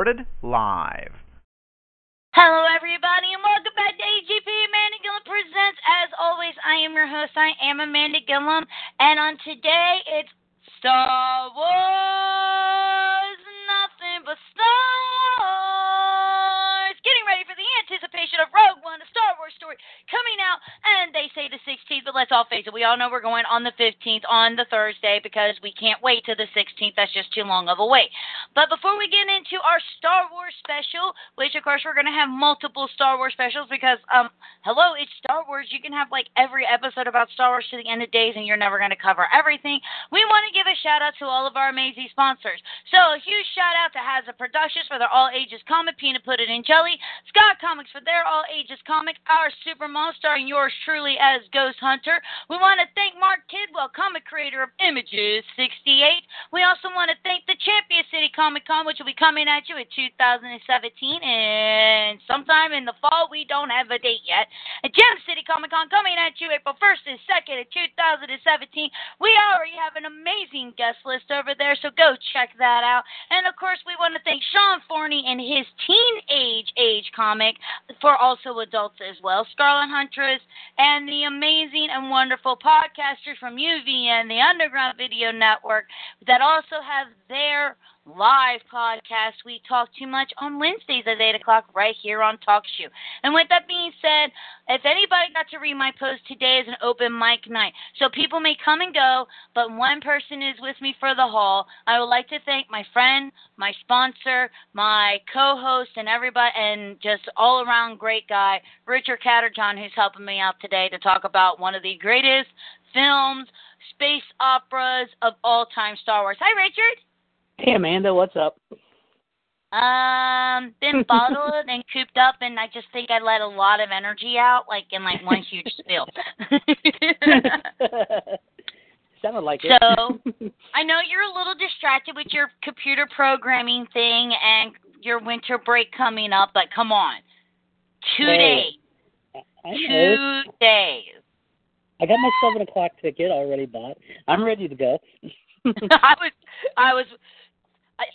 Recorded live. Hello, everybody, and welcome back to AGP Amanda Gilliam Presents. As always, I am your host. I am Amanda Gilliam, and on today it's Star Wars, nothing but stars. Anticipation of Rogue One, a Star Wars story coming out, and they say the 16th, but let's all face it, we all know we're going on the 15th on the Thursday because we can't wait to the 16th. That's just too long of a wait. But before we get into our Star Wars special, which of course we're going to have multiple Star Wars specials because, um, hello, it's Star Wars. You can have like every episode about Star Wars to the end of days, and you're never going to cover everything. We want to give a shout out to all of our amazing sponsors. So a huge shout out to Hazard Productions for their all ages comic, Peanut Put It in Jelly, Scott Comics for their all ages comic, our Super Mom starring yours truly as Ghost Hunter. We want to thank Mark Kidwell, comic creator of Images 68. We also want to thank the Champion City Comic Con, which will be coming at you in 2017 and sometime in the fall. We don't have a date yet. And Gem City Comic Con coming at you April 1st and 2nd of 2017. We already have an amazing guest list over there, so go check that out. And of course, we want to thank Sean Forney and his teenage age comic for also adults as well, Scarlet Huntress, and the amazing and wonderful podcasters from UVN, the Underground Video Network, that also have their live podcast. We talk too much on Wednesdays at 8 o'clock right here on Talk Shoe. And with that being said, if anybody got to read my post, today is an open mic night. So people may come and go, but one person is with me for the haul. I would like to thank my friend, my sponsor, my co host, and everybody, and just all around great guy, Richard Catterjohn, who's helping me out today to talk about one of the greatest films, space operas of all time, Star Wars. Hi, Richard. Hey Amanda, what's up? Um, been bottled and cooped up, and I just think I let a lot of energy out, like in like one huge spill. Sounded like it. So I know you're a little distracted with your computer programming thing and your winter break coming up, but come on, two hey, days, two days. I got my seven o'clock ticket already bought. I'm ready to go. I was, I was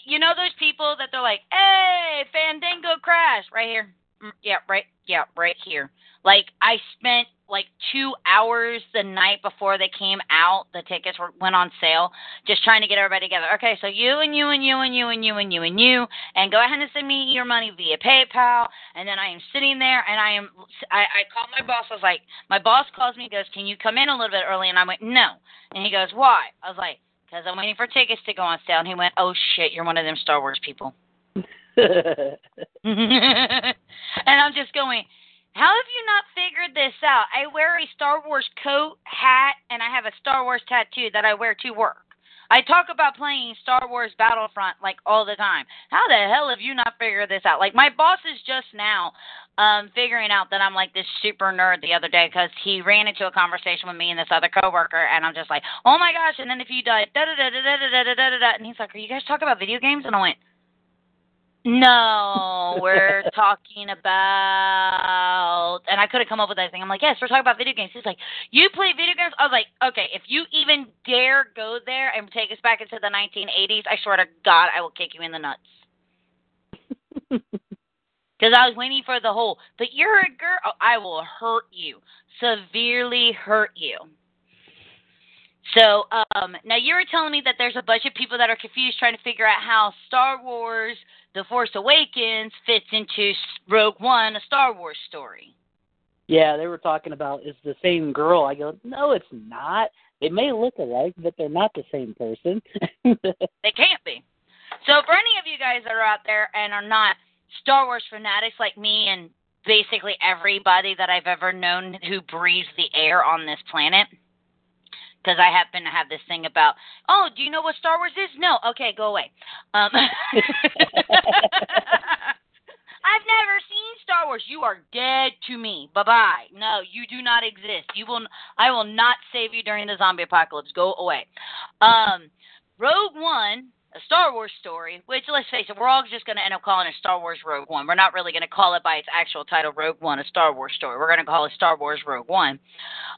you know those people that they're like, "Hey, Fandango crash right here." Mm, yeah, right. Yeah, right here. Like I spent like two hours the night before they came out. The tickets were went on sale. Just trying to get everybody together. Okay, so you and you and you and you and you and you and you, and go ahead and send me your money via PayPal. And then I am sitting there, and I am. I, I called my boss. I was like, my boss calls me, goes, "Can you come in a little bit early?" And I went, "No." And he goes, "Why?" I was like, because I'm waiting for tickets to go on sale. And he went, "Oh shit, you're one of them Star Wars people." and I'm just going, how have you not figured this out? I wear a Star Wars coat, hat, and I have a Star Wars tattoo that I wear to work. I talk about playing Star Wars Battlefront like all the time. How the hell have you not figured this out? Like my boss is just now um figuring out that I'm like this super nerd the other day because he ran into a conversation with me and this other coworker, and I'm just like, oh my gosh! And then if you die, da da da da da da da da and he's like, are you guys talking about video games? And I went. No, we're talking about, and I could have come up with anything. I'm like, yes, we're talking about video games. He's like, you play video games? I was like, okay, if you even dare go there and take us back into the 1980s, I swear to God, I will kick you in the nuts. Because I was waiting for the whole, but you're a girl. Oh, I will hurt you, severely hurt you. So um, now you were telling me that there's a bunch of people that are confused trying to figure out how Star Wars: The Force Awakens fits into Rogue One, a Star Wars story. Yeah, they were talking about is the same girl. I go, no, it's not. They may look alike, but they're not the same person. they can't be. So for any of you guys that are out there and are not Star Wars fanatics like me and basically everybody that I've ever known who breathes the air on this planet because I happen to have this thing about, oh, do you know what Star Wars is? No. Okay, go away. Um, I've never seen Star Wars. You are dead to me. Bye bye. No, you do not exist. You will. I will not save you during the zombie apocalypse. Go away. Um, Rogue One a Star Wars story, which let's face it, we're all just going to end up calling it Star Wars Rogue One. We're not really going to call it by its actual title, Rogue One, a Star Wars story. We're going to call it Star Wars Rogue One.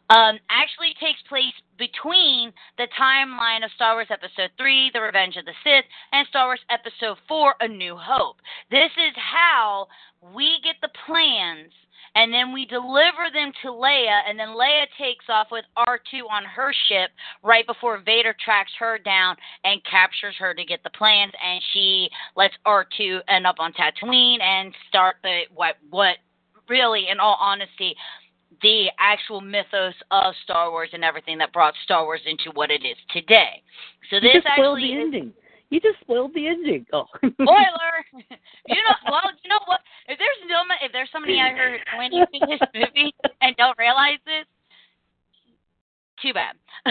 Um, actually takes place between the timeline of Star Wars Episode 3, The Revenge of the Sith, and Star Wars Episode 4, A New Hope. This is how we get the plans and then we deliver them to Leia, and then Leia takes off with R2 on her ship right before Vader tracks her down and captures her to get the plans, and she lets R2 end up on Tatooine and start the what what really, in all honesty, the actual mythos of Star Wars and everything that brought Star Wars into what it is today. So this you just actually the is, ending. You just spoiled the ending. Oh. Spoiler. you know, well, you know what? If there's no, if there's somebody out here when you see this movie and don't realize this, too bad.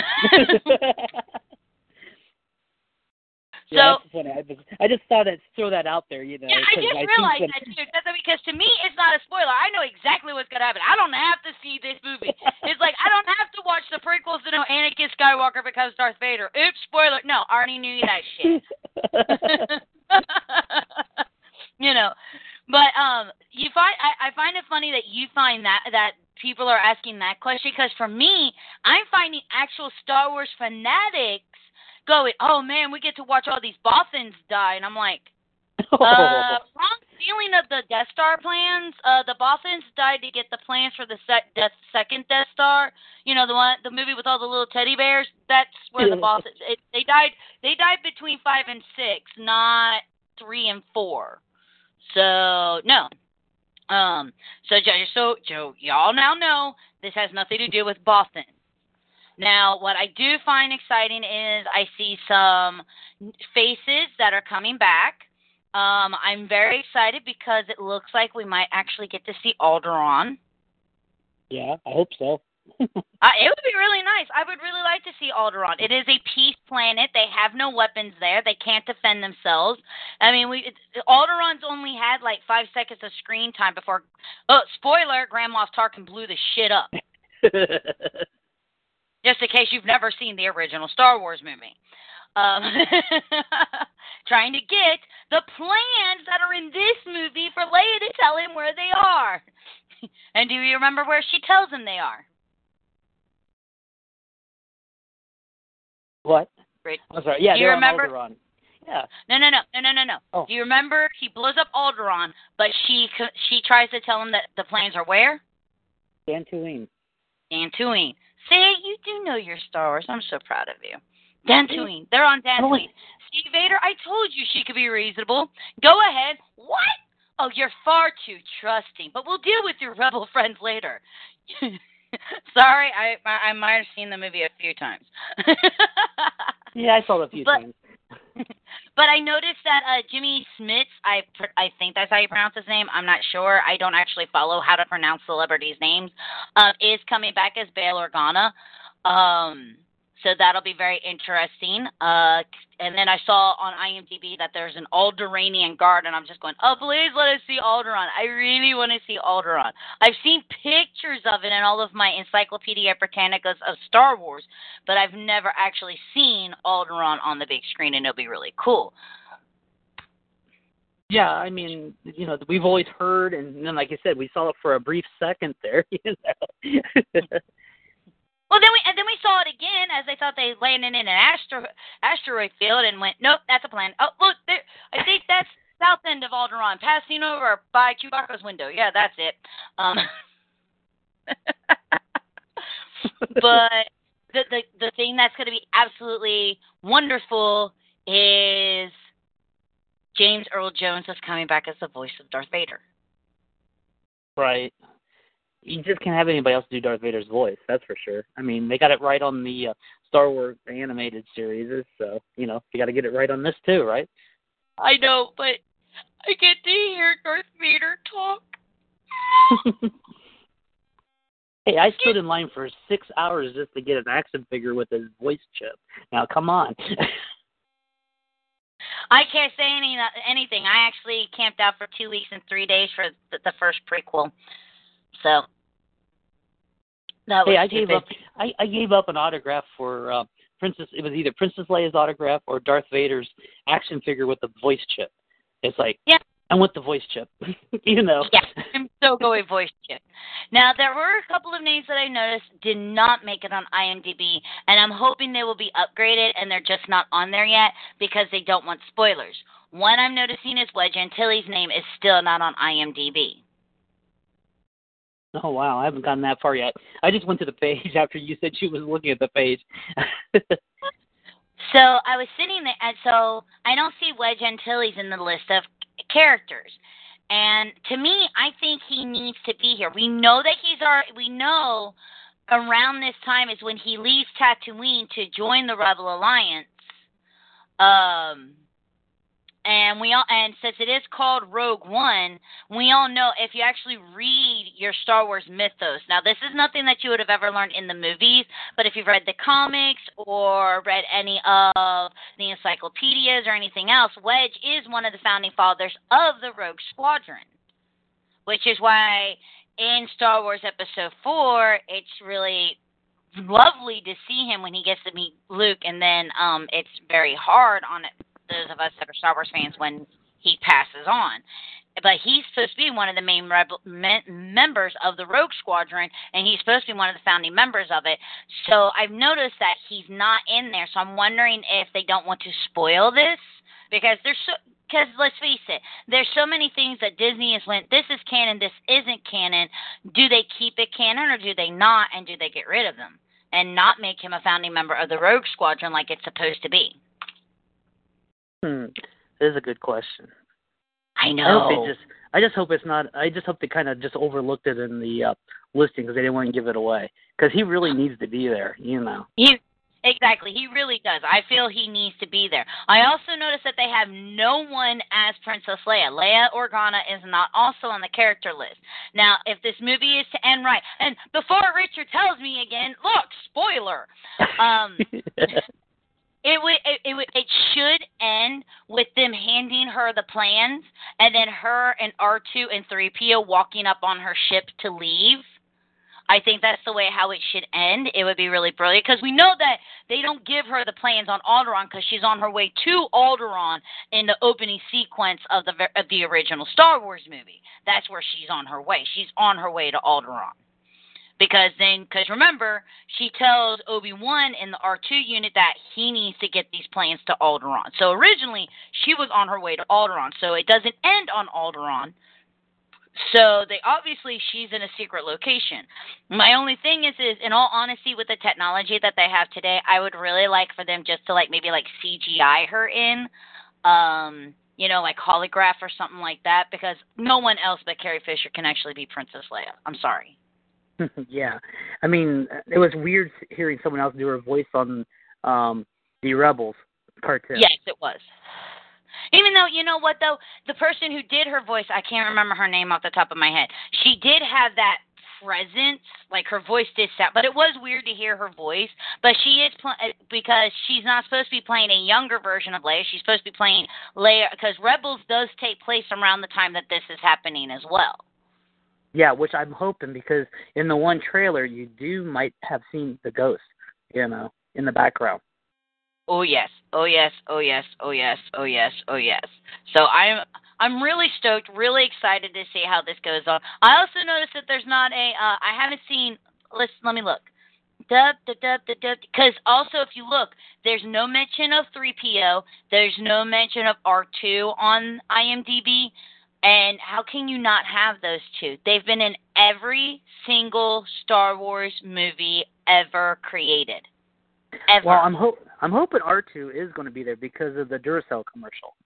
yeah, so that's funny. I just, I just thought I'd throw that out there. You know, yeah, I just think realized when- that too. Because, because to me, it's not a spoiler. I know exactly what's gonna happen. I don't have to see this movie. It's like I don't have to watch the prequels to know Anakin Skywalker becomes Darth Vader. Oops, spoiler. No, I already knew that shit. you know, but um, you find I, I find it funny that you find that that people are asking that question because for me, I'm finding actual Star Wars fanatics going, "Oh man, we get to watch all these Bothans die," and I'm like. Uh, wrong feeling of the Death Star plans. Uh, the Bothans died to get the plans for the sec- Death, second Death Star. You know the one, the movie with all the little teddy bears. That's where the Bothans. It, they died. They died between five and six, not three and four. So no. Um. So so Joe, y'all now know this has nothing to do with Bothans. Now, what I do find exciting is I see some faces that are coming back. Um, I'm very excited because it looks like we might actually get to see Alderaan. yeah, I hope so. Uh, it would be really nice. I would really like to see Alderaan. It is a peace planet. They have no weapons there. They can't defend themselves. I mean, we Alderaan's only had like five seconds of screen time before. Oh, spoiler! Grand Moff Tarkin blew the shit up. Just in case you've never seen the original Star Wars movie. Um, trying to get the plans that are in this movie for Leia to tell him where they are. and do you remember where she tells him they are? What? Great. I'm sorry. Yeah, Do you remember- Alderaan. Yeah. No, no, no, no, no, no, no. Oh. Do you remember he blows up Alderaan, but she she tries to tell him that the plans are where? Dantooine. Dantooine. See, you do know your Star Wars. I'm so proud of you. Dantooine. They're on Dantooine. See, Vader, I told you she could be reasonable. Go ahead. What? Oh, you're far too trusting. But we'll deal with your rebel friends later. Sorry, I I I might have seen the movie a few times. Yeah, I saw it a few But- times. But I noticed that uh, Jimmy Smits, I I think that's how you pronounce his name. I'm not sure. I don't actually follow how to pronounce celebrities' names. Um, is coming back as Bail Organa. Um, so that'll be very interesting. Uh, and then I saw on IMDb that there's an Alderaanian guard, and I'm just going, oh, please let us see Alderaan. I really want to see Alderaan. I've seen pictures of it in all of my Encyclopedia Britannicas of Star Wars, but I've never actually seen Alderaan on the big screen, and it'll be really cool. Yeah, I mean, you know, we've always heard, and then, like I said, we saw it for a brief second there. You know. Well, then we and then we saw it again as they thought they landed in an astro, asteroid field and went, nope, that's a planet. Oh, look, there. I think that's south end of Alderaan, passing over by Chewbacca's window. Yeah, that's it. Um, but the the the thing that's going to be absolutely wonderful is James Earl Jones is coming back as the voice of Darth Vader. right. You just can't have anybody else do Darth Vader's voice. That's for sure. I mean, they got it right on the uh, Star Wars animated series, so you know, you got to get it right on this too, right? I know, but I get to hear Darth Vader talk. Hey, I stood in line for six hours just to get an action figure with his voice chip. Now, come on. I can't say any anything. I actually camped out for two weeks and three days for the, the first prequel, so that was hey, I stupid. gave up. I, I gave up an autograph for uh, Princess. It was either Princess Leia's autograph or Darth Vader's action figure with the voice chip. It's like, Yeah. I want the voice chip. you know. Yeah, I'm so going voice chip. Now there were a couple of names that I noticed did not make it on IMDb, and I'm hoping they will be upgraded and they're just not on there yet because they don't want spoilers. One I'm noticing is Wedge Antilles' name is still not on IMDb. Oh wow, I haven't gotten that far yet. I just went to the page after you said she was looking at the page. So I was sitting there, and so I don't see Wedge Antilles in the list of characters. And to me, I think he needs to be here. We know that he's our. We know around this time is when he leaves Tatooine to join the Rebel Alliance. Um, and we all and since it is called Rogue One, we all know if you actually read your Star Wars mythos. Now, this is nothing that you would have ever learned in the movies, but if you've read the comics or read any of the encyclopedias or anything else, Wedge is one of the founding fathers of the Rogue Squadron, which is why in Star Wars Episode Four, it's really lovely to see him when he gets to meet Luke, and then um, it's very hard on it those of us that are Star Wars fans when he passes on. But he's supposed to be one of the main rebel, me, members of the Rogue Squadron, and he's supposed to be one of the founding members of it. So I've noticed that he's not in there. So I'm wondering if they don't want to spoil this because there's so. Because let's face it, there's so many things that Disney has went. This is canon. This isn't canon. Do they keep it canon or do they not? And do they get rid of them and not make him a founding member of the Rogue Squadron like it's supposed to be? Hmm. This is a good question. I I know. hope they just. I just hope it's not. I just hope they kind of just overlooked it in the uh, listing because they didn't want to give it away. Because he really needs to be there, you know. He exactly. He really does. I feel he needs to be there. I also noticed that they have no one as Princess Leia. Leia Organa is not also on the character list. Now, if this movie is to end right, and before Richard tells me again, look, spoiler. Um, it would it, it would it should end with them handing her the plans and then her and R2 and 3PO walking up on her ship to leave. I think that's the way how it should end. It would be really brilliant because we know that they don't give her the plans on Alderaan because she's on her way to Alderaan in the opening sequence of the of the original Star Wars movie. That's where she's on her way. She's on her way to Alderaan because then because remember she tells obi-wan in the r2 unit that he needs to get these plans to alderaan. So originally she was on her way to alderaan so it doesn't end on alderaan. So they obviously she's in a secret location. My only thing is is in all honesty with the technology that they have today i would really like for them just to like maybe like cgi her in um you know like holograph or something like that because no one else but carrie fisher can actually be princess leia. I'm sorry yeah, I mean, it was weird hearing someone else do her voice on um the Rebels cartoon. Yes, it was. Even though, you know what, though? The person who did her voice, I can't remember her name off the top of my head. She did have that presence, like her voice did sound, but it was weird to hear her voice. But she is, pl- because she's not supposed to be playing a younger version of Leia. She's supposed to be playing Leia, because Rebels does take place around the time that this is happening as well. Yeah, which I'm hoping because in the one trailer you do might have seen the ghost, you know, in the background. Oh yes, oh yes, oh yes, oh yes, oh yes, oh yes. So I'm I'm really stoked, really excited to see how this goes on. I also noticed that there's not a uh, I haven't seen. Let's let me look. Dub, dub, dub, dub, dub. Because also, if you look, there's no mention of 3PO. There's no mention of R2 on IMDb. And how can you not have those two? They've been in every single Star Wars movie ever created. Ever. Well, I'm hope I'm hoping R2 is going to be there because of the Duracell commercial.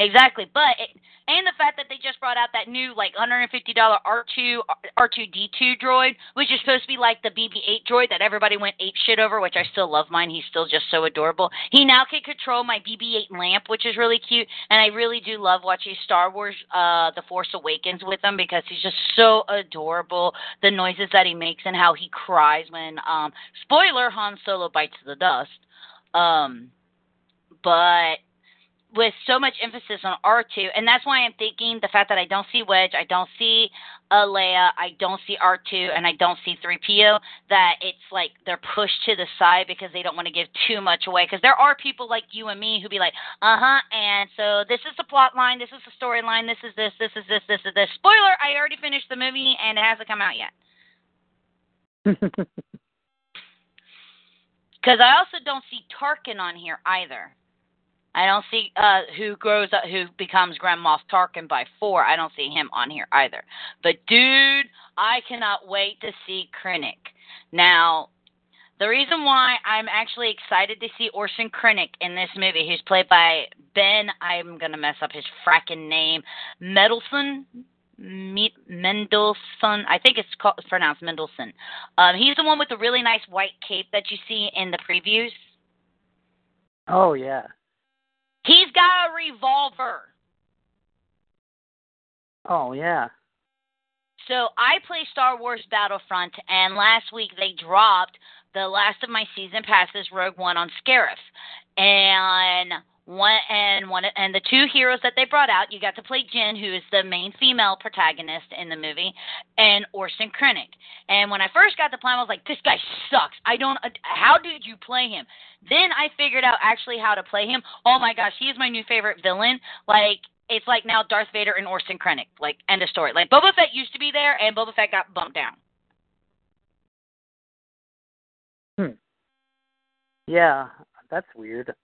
Exactly, but it, and the fact that they just brought out that new like $150 R2 R2D2 droid, which is supposed to be like the BB-8 droid that everybody went ape shit over, which I still love mine. He's still just so adorable. He now can control my BB-8 lamp, which is really cute, and I really do love watching Star Wars: uh, The Force Awakens with him because he's just so adorable. The noises that he makes and how he cries when, um, spoiler, Han Solo bites the dust. Um, but with so much emphasis on R2, and that's why I'm thinking the fact that I don't see Wedge, I don't see Leia, I don't see R2, and I don't see 3PO, that it's like they're pushed to the side because they don't want to give too much away. Because there are people like you and me who be like, uh huh, and so this is the plot line, this is the storyline, this is this, this is this, this is this. Spoiler, I already finished the movie and it hasn't come out yet. Because I also don't see Tarkin on here either. I don't see uh who grows up who becomes Grand Moff Tarkin by four. I don't see him on here either. But dude, I cannot wait to see Krennic. Now, the reason why I'm actually excited to see Orson Krennic in this movie, who's played by Ben, I'm gonna mess up his fracking name, Mendelsohn. Mendelsohn, I think it's called, it's pronounced Mendelsohn. Um, he's the one with the really nice white cape that you see in the previews. Oh yeah. He's got a revolver. Oh yeah. So I play Star Wars Battlefront, and last week they dropped the last of my season passes, Rogue One, on Scarif, and one and one and the two heroes that they brought out, you got to play Jyn, who is the main female protagonist in the movie, and Orson Krennic. And when I first got the plan, I was like, this guy sucks. I don't. How did you play him? Then I figured out actually how to play him. Oh my gosh, he is my new favorite villain. Like it's like now Darth Vader and Orson Krennic. Like end of story. Like Boba Fett used to be there, and Boba Fett got bumped down. Hmm. Yeah, that's weird.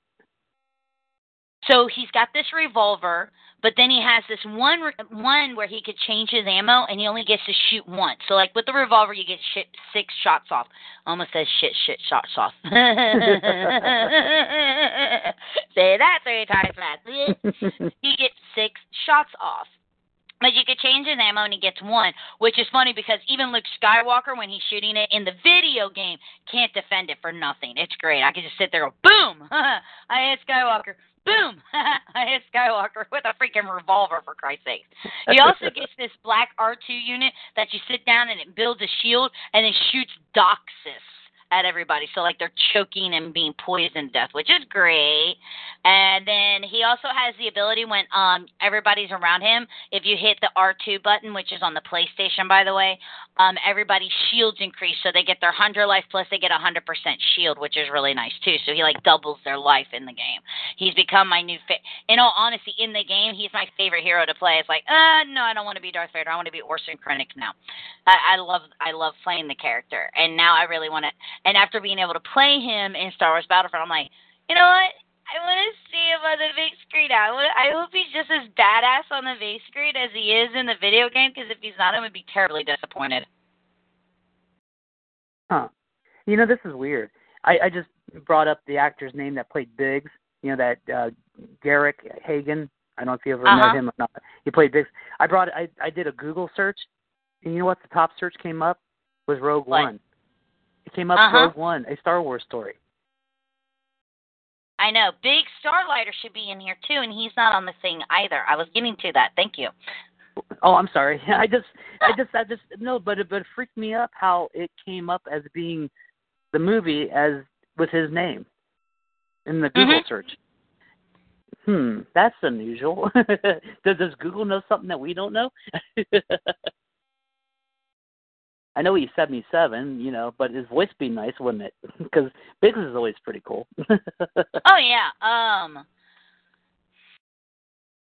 So he's got this revolver, but then he has this one one where he could change his ammo, and he only gets to shoot once. So like with the revolver, you get shit, six shots off. Almost says shit, shit shots off. Say that three times fast. he gets six shots off. But you could change his ammo and he gets one, which is funny because even Luke Skywalker, when he's shooting it in the video game, can't defend it for nothing. It's great. I can just sit there and go, boom! I hit Skywalker boom, I hit Skywalker with a freaking revolver for Christ's sake. He also gets this black R2 unit that you sit down and it builds a shield and it shoots Doxus at everybody. So like they're choking and being poisoned to death, which is great. And then he also has the ability when um everybody's around him, if you hit the R2 button, which is on the PlayStation by the way, um everybody's shields increase so they get their 100 life plus they get a 100% shield, which is really nice too. So he like doubles their life in the game. He's become my new fa- in all honesty in the game, he's my favorite hero to play. It's like, "Uh, no, I don't want to be Darth Vader. I want to be Orson Krennic now." I, I love I love playing the character. And now I really want to and after being able to play him in Star Wars Battlefront, I'm like, you know what? I want to see him on the big screen. I, want I hope he's just as badass on the big screen as he is in the video game. Because if he's not, I'm gonna be terribly disappointed. Huh? You know, this is weird. I, I just brought up the actor's name that played Biggs. You know that uh, Garrick Hagon. I don't know if you ever uh-huh. met him or not. He played Biggs. I brought. I I did a Google search, and you know what? The top search came up was Rogue what? One. It came up uh-huh. Rogue One, a Star Wars story. I know. Biggs Darklighter should be in here too, and he's not on the thing either. I was getting to that. Thank you. Oh, I'm sorry. I just, I just, I just no, but it, but it freaked me up how it came up as being the movie as with his name in the Google Mhm. search. Hmm, that's unusual. does, does Google know something that we don't know? I know he's 77, you know, but his voice be nice, wouldn't it? Because Biggs is always pretty cool. Oh yeah. Um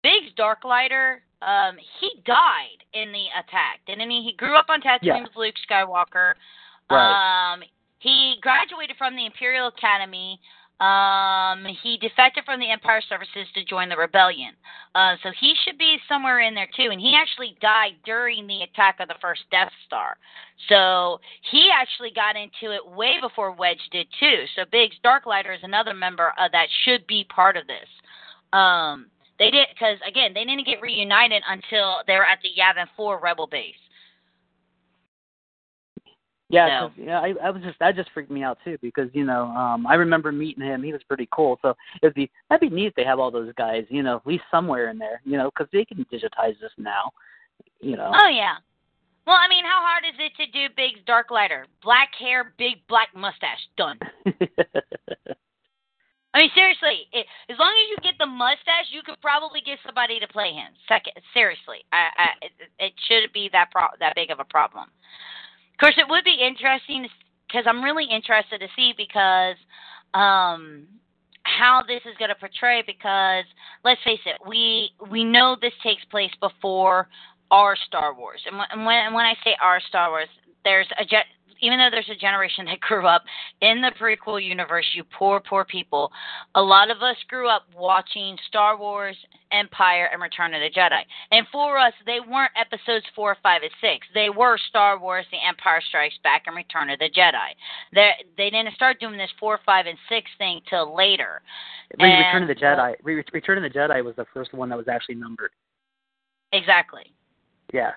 Biggs Darklighter, um, he died in the attack, didn't he? He grew up on Tatooine Yeah. with Luke Skywalker. Right. Um he graduated from the Imperial Academy. Um, he defected from the Empire Services to join the rebellion. Uh, so he should be somewhere in there too. And he actually died during the attack of the first Death Star. So he actually got into it way before Wedge did too. So Biggs Darklighter is another member of that should be part of this. Um, They did because again, they didn't get reunited until they were at the Yavin Four Rebel base. Yeah, So- yeah, I, I was just that just freaked me out too because you know um I remember meeting him. He was pretty cool. So it'd be that'd be neat if they have all those guys, you know, at least somewhere in there, you know, because they can digitize this now, you know. Oh yeah. Well, I mean, how hard is it to do Biggs Darklighter? Black hair, big black mustache, done. I mean, seriously, it, as long as you get the mustache, you could probably get somebody to play him. Second, seriously, I, I, it, it shouldn't be that pro- that big of a problem. Of course, it would be interesting because I'm really interested to see because um, how this is going to portray. Because let's face it, we we know this takes place before our Star Wars, and when and when, I say our Star Wars, there's a ge- even though there's a generation that grew up in the prequel universe, you poor, poor people, a lot of us grew up watching Star Wars, Empire, and Return of the Jedi. And for us, they weren't episodes four, five, and six. They were Star Wars, The Empire Strikes Back, and Return of the Jedi. They they didn't start doing this four, five, and six thing till later. Re- Return of the Jedi. Re- Return of the Jedi was the first one that was actually numbered. Exactly. Yeah.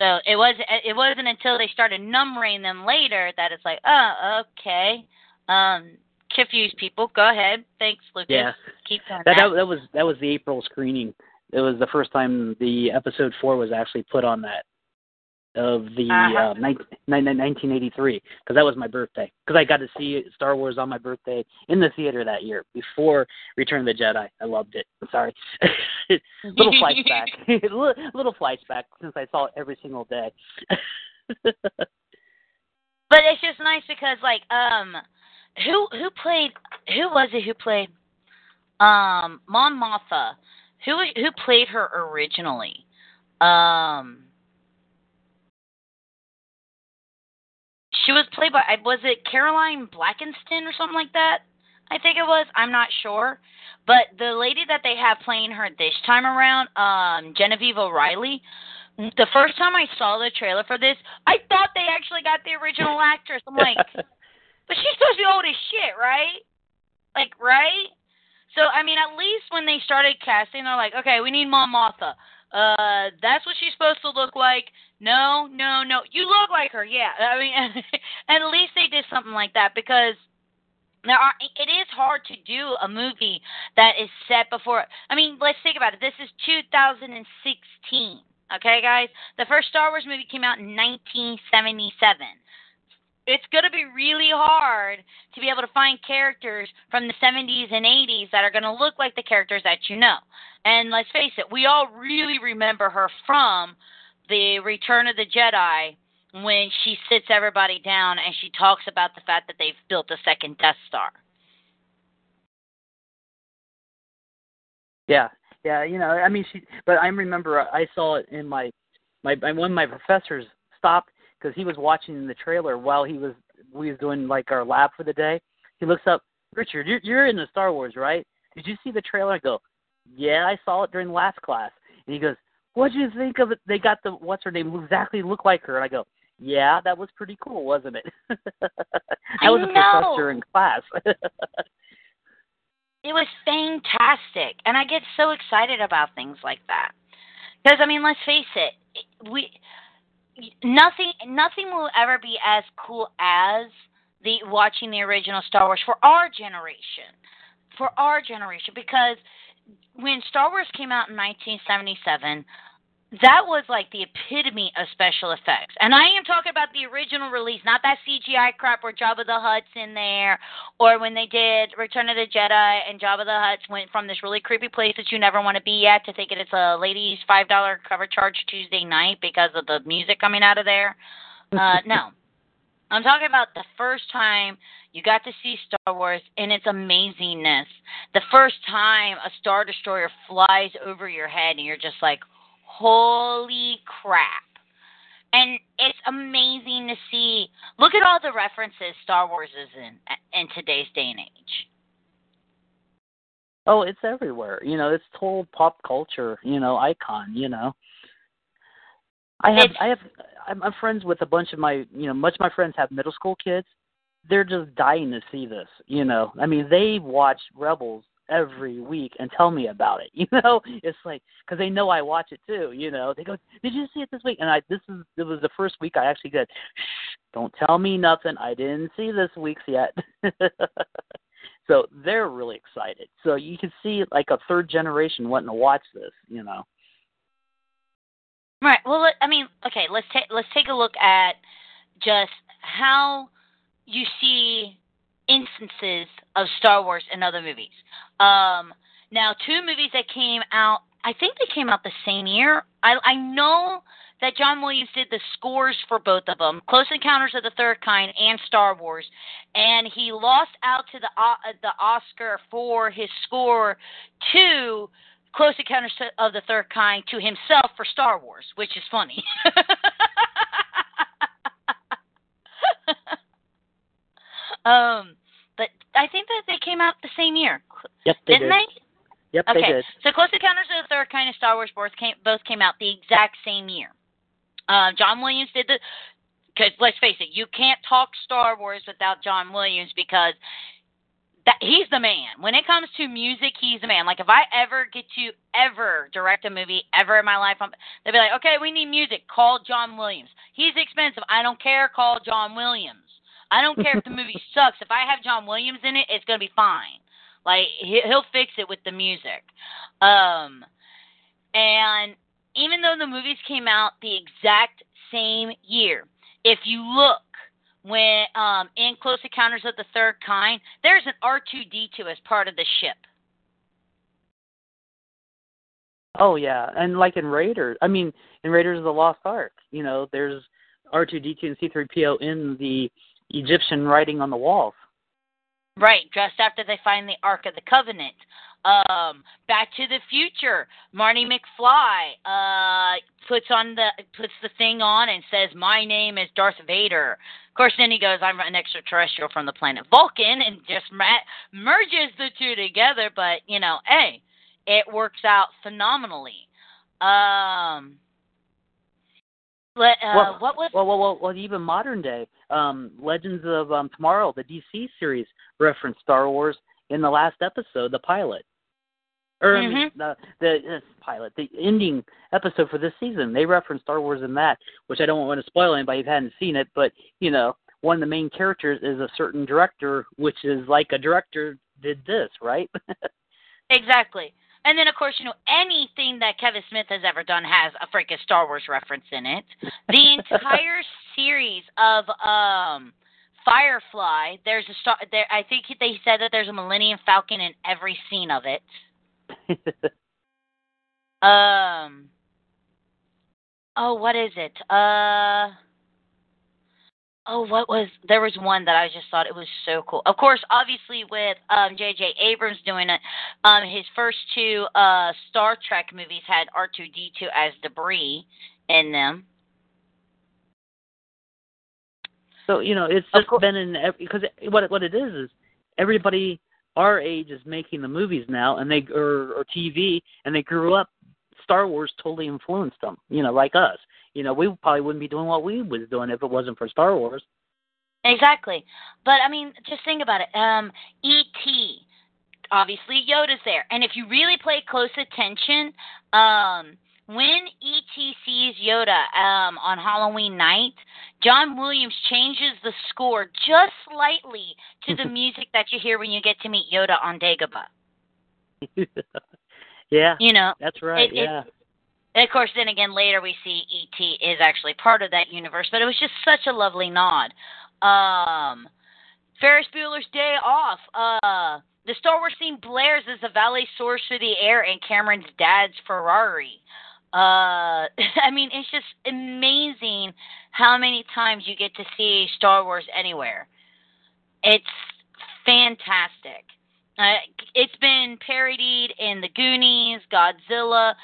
So it was it wasn't until they started numbering them later that it's like, oh, okay. Um, confused people. Go ahead. Thanks, Lucas. Yeah. Keep That, that. that that was that was the April screening. It was the first time the episode four was actually put on that of the Uh-huh. uh, 19, 1983 because that was my birthday because I got to see Star Wars on my birthday in the theater that year before Return of the Jedi. I loved it. Sorry, little flashback, little, little flashback since I saw it every single day. But it's just nice because like um who who played who was it who played um Mon Mothma? Who who played her originally? Um She was played by was it Caroline Blackenston or something like that? I think it was. I'm not sure. But the lady that they have playing her this time around, um, Genevieve O'Reilly, the first time I saw the trailer for this, I thought they actually got the original actress. I'm like, but she's supposed to be old as shit, right? Like, right? So, I mean, at least when they started casting, they're like, okay, we need Mon Mothma. Uh, that's what she's supposed to look like. No, no, no. You look like her, yeah. I mean, at least they did something like that because now it is hard to do a movie that is set before. I mean, let's think about it. This is 2016. Okay, guys. The first Star Wars movie came out in 1977 it's going to be really hard to be able to find characters from the 70s and 80s that are going to look like the characters that you know. And let's face it, we all really remember her from the Return of the Jedi when she sits everybody down and she talks about the fact that they've built a second Death Star. Yeah, yeah, you know, I mean, she. But I remember uh, I saw it in my, my, one of my professors stopped because he was watching the trailer while he was we was doing like our lab for the day. He looks up, Richard, you're you're in the Star Wars, right? Did you see the trailer? I go, yeah, I saw it during last class. And he goes, what did you think of it? They got the what's her name exactly look like her, and I go, yeah, that was pretty cool, wasn't it? that was a know. professor in class. It was fantastic, and I get so excited about things like that. Because I mean, let's face it, we nothing nothing will ever be as cool as the watching the original Star Wars for our generation. For our generation because when Star Wars came out in 1977, that was like the epitome of special effects. And I am talking about the original release, not that CGI crap where Jabba the Hutt's in there, or when they did Return of the Jedi and Jabba the Hutt went from this really creepy place that you never want to be at to thinking it's a ladies' $5 cover charge Tuesday night because of the music coming out of there. Uh, no. I'm talking about the first time you got to see Star Wars in its amazingness. The first time a Star Destroyer flies over your head and you're just like, holy crap. And it's amazing to see. Look at all the references Star Wars is in in today's day and age. Oh, it's everywhere. You know, it's total pop culture. You know, icon. You know, I have It's- I have I'm, I'm friends with a bunch of my you know much of my friends have middle school kids. They're just dying to see this. You know, I mean they watch Rebels every week and tell me about it. You know, it's like because they know I watch it too. You know, they go, "Did you see it this week?" And I this is it was the first week I actually said, "Shh, don't tell me nothing. I didn't see this week's yet." so they're really excited. So you can see like a third generation wanting to watch this. You know. Right. Well, I mean, okay. Let's take let's take a look at just how you see instances of Star Wars in other movies. Um, now, two movies that came out, I think they came out the same year. I, I know that John Williams did the scores for both of them, Close Encounters of the Third Kind and Star Wars, and he lost out to the uh, the Oscar for his score to Close Encounters of the Third Kind to himself for Star Wars, which is funny. um, but I think that they came out the same year. Yep, they didn't did. they? Yep, okay. they did. So Close Encounters of the Third Kind and Star Wars both came both came out the exact same year. Uh, John Williams did the because let's face it, you can't talk Star Wars without John Williams because that he's the man. When it comes to music, he's the man. Like if I ever get to ever direct a movie ever in my life, I'm, they'll be like, okay, we need music. Call John Williams. He's expensive. I don't care. Call John Williams. I don't care if the movie sucks. If I have John Williams in it, it's gonna be fine. Like he- he'll fix it with the music. Um, and even though the movies came out the exact same year, if you look when um, in Close Encounters of the Third Kind, there's an R2D2 as part of the ship. Oh yeah, and like in Raiders, I mean, in Raiders of the Lost Ark, you know, there's R2D2 and C3PO in the Egyptian writing on the walls. Right, just after they find the Ark of the Covenant. Um, Back to the Future, Marty McFly uh, puts on the puts the thing on and says, "My name is Darth Vader." Of course, then he goes, "I'm an extraterrestrial from the planet Vulcan," and just merges the two together. But you know, hey, it works out phenomenally. Um, let, uh, Well, what was Well, well, well, well even modern day, um, Legends of um, Tomorrow, the DC series, referenced Star Wars in the last episode, the pilot. Or I mean, Mhm. the the uh, pilot, the ending episode for this season. They referenced Star Wars in that, which I don't want to spoil anybody who hadn't seen it. But you know, one of the main characters is a certain director, which is like a director did this, right? Exactly. And then, of course, you know, anything that Kevin Smith has ever done has a freaking Star Wars reference in it. The entire series of um Firefly, there's a star. There, I think they said that there's a Millennium Falcon in every scene of it. Um. Oh, what is it? Uh. Oh, what was there was one that I just thought it was so cool. Of course, obviously with um J.J. Abrams doing it, um his first two uh Star Trek movies had R2D2 as debris in them. So you know, it's just been in every because what what it is is everybody our age is making the movies now, and they or, or TV, and they grew up. Star Wars totally influenced them. You know, like us. You know, we probably wouldn't be doing what we was doing if it wasn't for Star Wars. Exactly. But I mean, just think about it. Um E.T. Obviously Yoda's there. And if you really pay close attention, um when E.T. sees Yoda um, on Halloween night, John Williams changes the score just slightly to the music that you hear when you get to meet Yoda on Dagobah. yeah, You know, that's right. it- it- yeah. and of course, then again, later we see E.T. is actually part of that universe, but it was just such a lovely nod. Um, Ferris Bueller's Day Off. Uh, the Star Wars theme blares as the valet soars through the air in Cameron's dad's Ferrari. Uh, I mean, it's just amazing how many times you get to see Star Wars anywhere. It's fantastic. Uh, it's been parodied in The Goonies, Godzilla.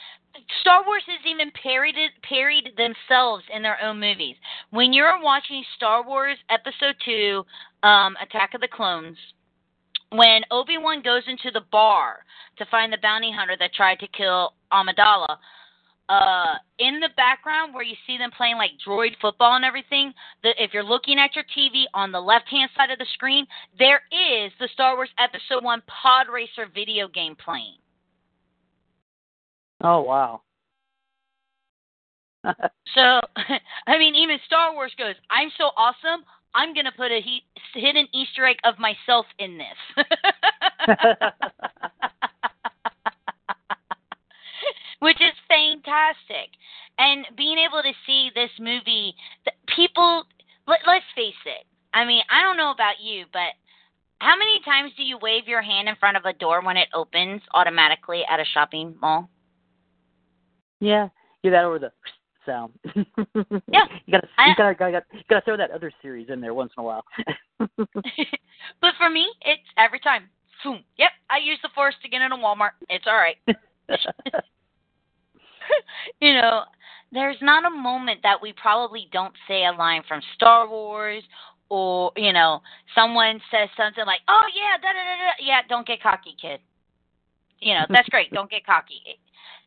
Star Wars has even parodied parodied themselves in their own movies. When you're watching Star Wars Episode Two, um, Attack of the Clones, when Obi Wan goes into the bar to find the bounty hunter that tried to kill Amidala, uh in the background where you see them playing like droid football and everything the if you're looking at your tv on the left hand side of the screen there is the star wars episode 1 pod racer video game playing Oh wow. so i mean even star wars goes i'm so awesome i'm going to put a he- hidden easter egg of myself in this which is fantastic. And being able to see this movie, people, let, let's face it. I mean, I don't know about you, but how many times do you wave your hand in front of a door when it opens automatically at a shopping mall? Yeah, do that over the sound. Yeah, you gotta, I- you gotta, gotta, you gotta throw that other series in there once in a while. but for me, it's every time. Boom. Yep, I use the force to get into Walmart. It's all right. you know, there's not a moment that we probably don't say a line from Star Wars or, you know, someone says something like, oh, yeah, da da da da. Yeah, don't get cocky, kid. You know, that's great. Don't get cocky.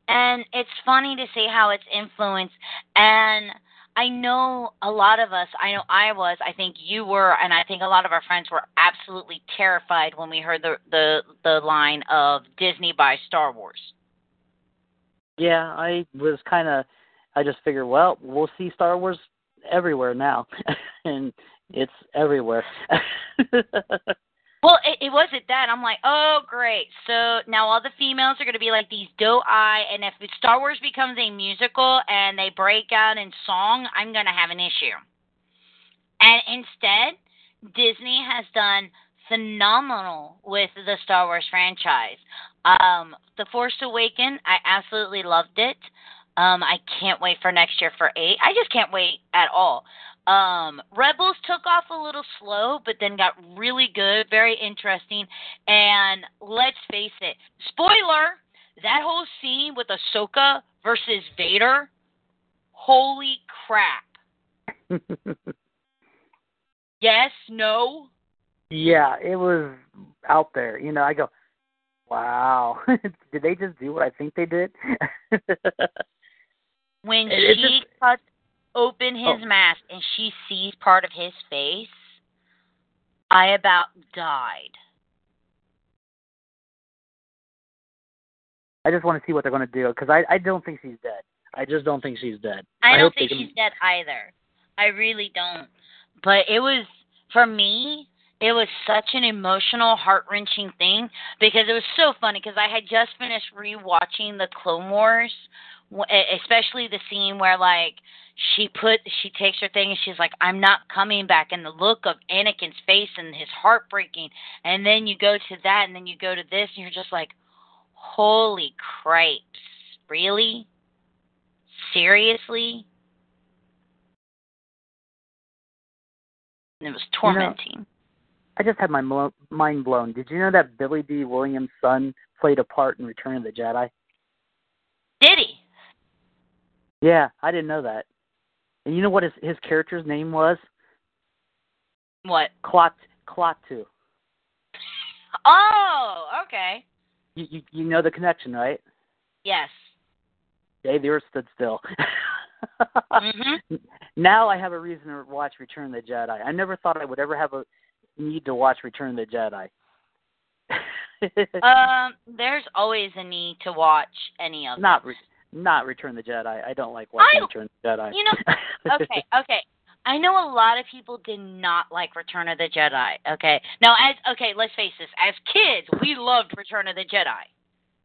And it's funny to see how it's influenced. And I know a lot of us, I know I was, I think you were, and I think a lot of our friends were absolutely terrified when we heard the the, the line of Disney by Star Wars. Yeah, I was kind of, I just figured, well, we'll see Star Wars everywhere now, and it's everywhere. Well, it, it wasn't that. I'm like, oh, great. So now all the females are going to be like these doe eye, and if Star Wars becomes a musical and they break out in song, I'm going to have an issue. And instead, Disney has done phenomenal with the Star Wars franchise. Um, the Force Awakens, I absolutely loved it. Um, I can't wait for next year for eight. I just can't wait at all. Um, Rebels took off a little slow, but then got really good, very interesting. And let's face it, spoiler, that whole scene with Ahsoka versus Vader, holy crap. Yes, no. yeah, it was out there. You know, I go, wow, did they just do what I think they did? When It- she just- cuts open his Oh. mask and she sees part of his face, I about died. I just want to see what they're going to do because I, I don't think she's dead. I just don't think she's dead. I, don't think can- she's dead either. I really don't. But it was for me. It was such an emotional, heart wrenching thing because it was so funny because I had just finished rewatching the Clone Wars, w- especially the scene where like she put she takes her thing and she's like, "I'm not coming back," and the look of Anakin's face and his heart breaking, and then you go to that, and then you go to this, and you're just like, "Holy cripes, really?" seriously? And it was You know- tormenting I just had my mo- mind blown. Did you know that Billy Dee Williams' son played a part in Return of the Jedi? did he Yeah, I didn't know that. And you know what his his character's name was? what Clot Klaatu. oh okay You, you you know the connection, right? yes Hey, the Earth stood still. mhm Now I have a reason to watch Return of the Jedi. I never thought I would ever have a need to watch Return of the Jedi. um there's always a need to watch any of not re- not Return of the Jedi. I don't like watching I- Return of the Jedi. you know, okay okay I know a lot of people did not like Return of the Jedi. Okay, now as okay, let's face this. As kids, we loved Return of the Jedi.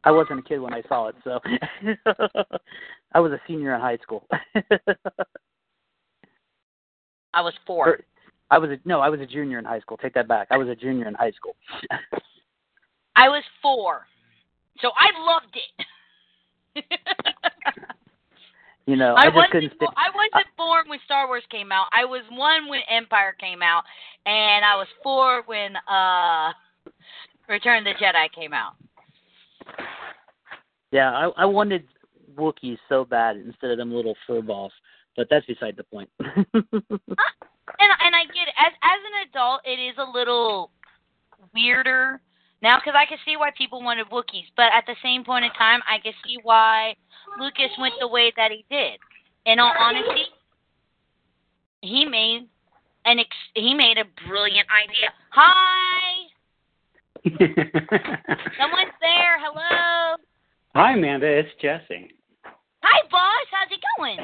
I wasn't a kid when I saw it, so I was a senior in high school. I was four. I was a, no, I was a junior in high school. Take that back. I was a junior in high school. I was four, so I loved it. you know, I, I, just wasn't. couldn't bo- I wasn't born when Star Wars came out. I was one when Empire came out, and I was four when uh, Return of the Jedi came out. Yeah, I, I wanted Wookiees so bad instead of them little fur balls, but that's beside the point. And and I get it. As as an adult, it is a little weirder. Now, because I can see why people wanted Wookiees, but at the same point in time, I can see why Lucas went the way that he did. In all honesty, he made an ex- he made a brilliant idea. Hi, someone's there. Hello. Hi, Amanda. It's Jesse. Hi, boss. How's it going?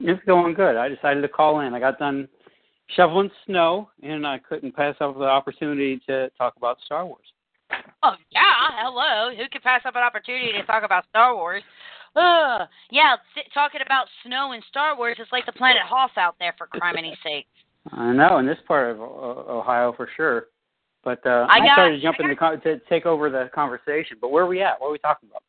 It's going good. I decided to call in. I got done shoveling snow, and I couldn't pass up the opportunity to talk about Star Wars. Oh yeah, hello. Who could pass up an opportunity to talk about Star Wars? Uh, yeah, talking about snow and Star Wars is like the planet Hoth out there for criminy sake. I know in this part of uh, Ohio for sure. But uh, I got- started to I in the con- to take over the conversation. But where are we at? What are we talking about?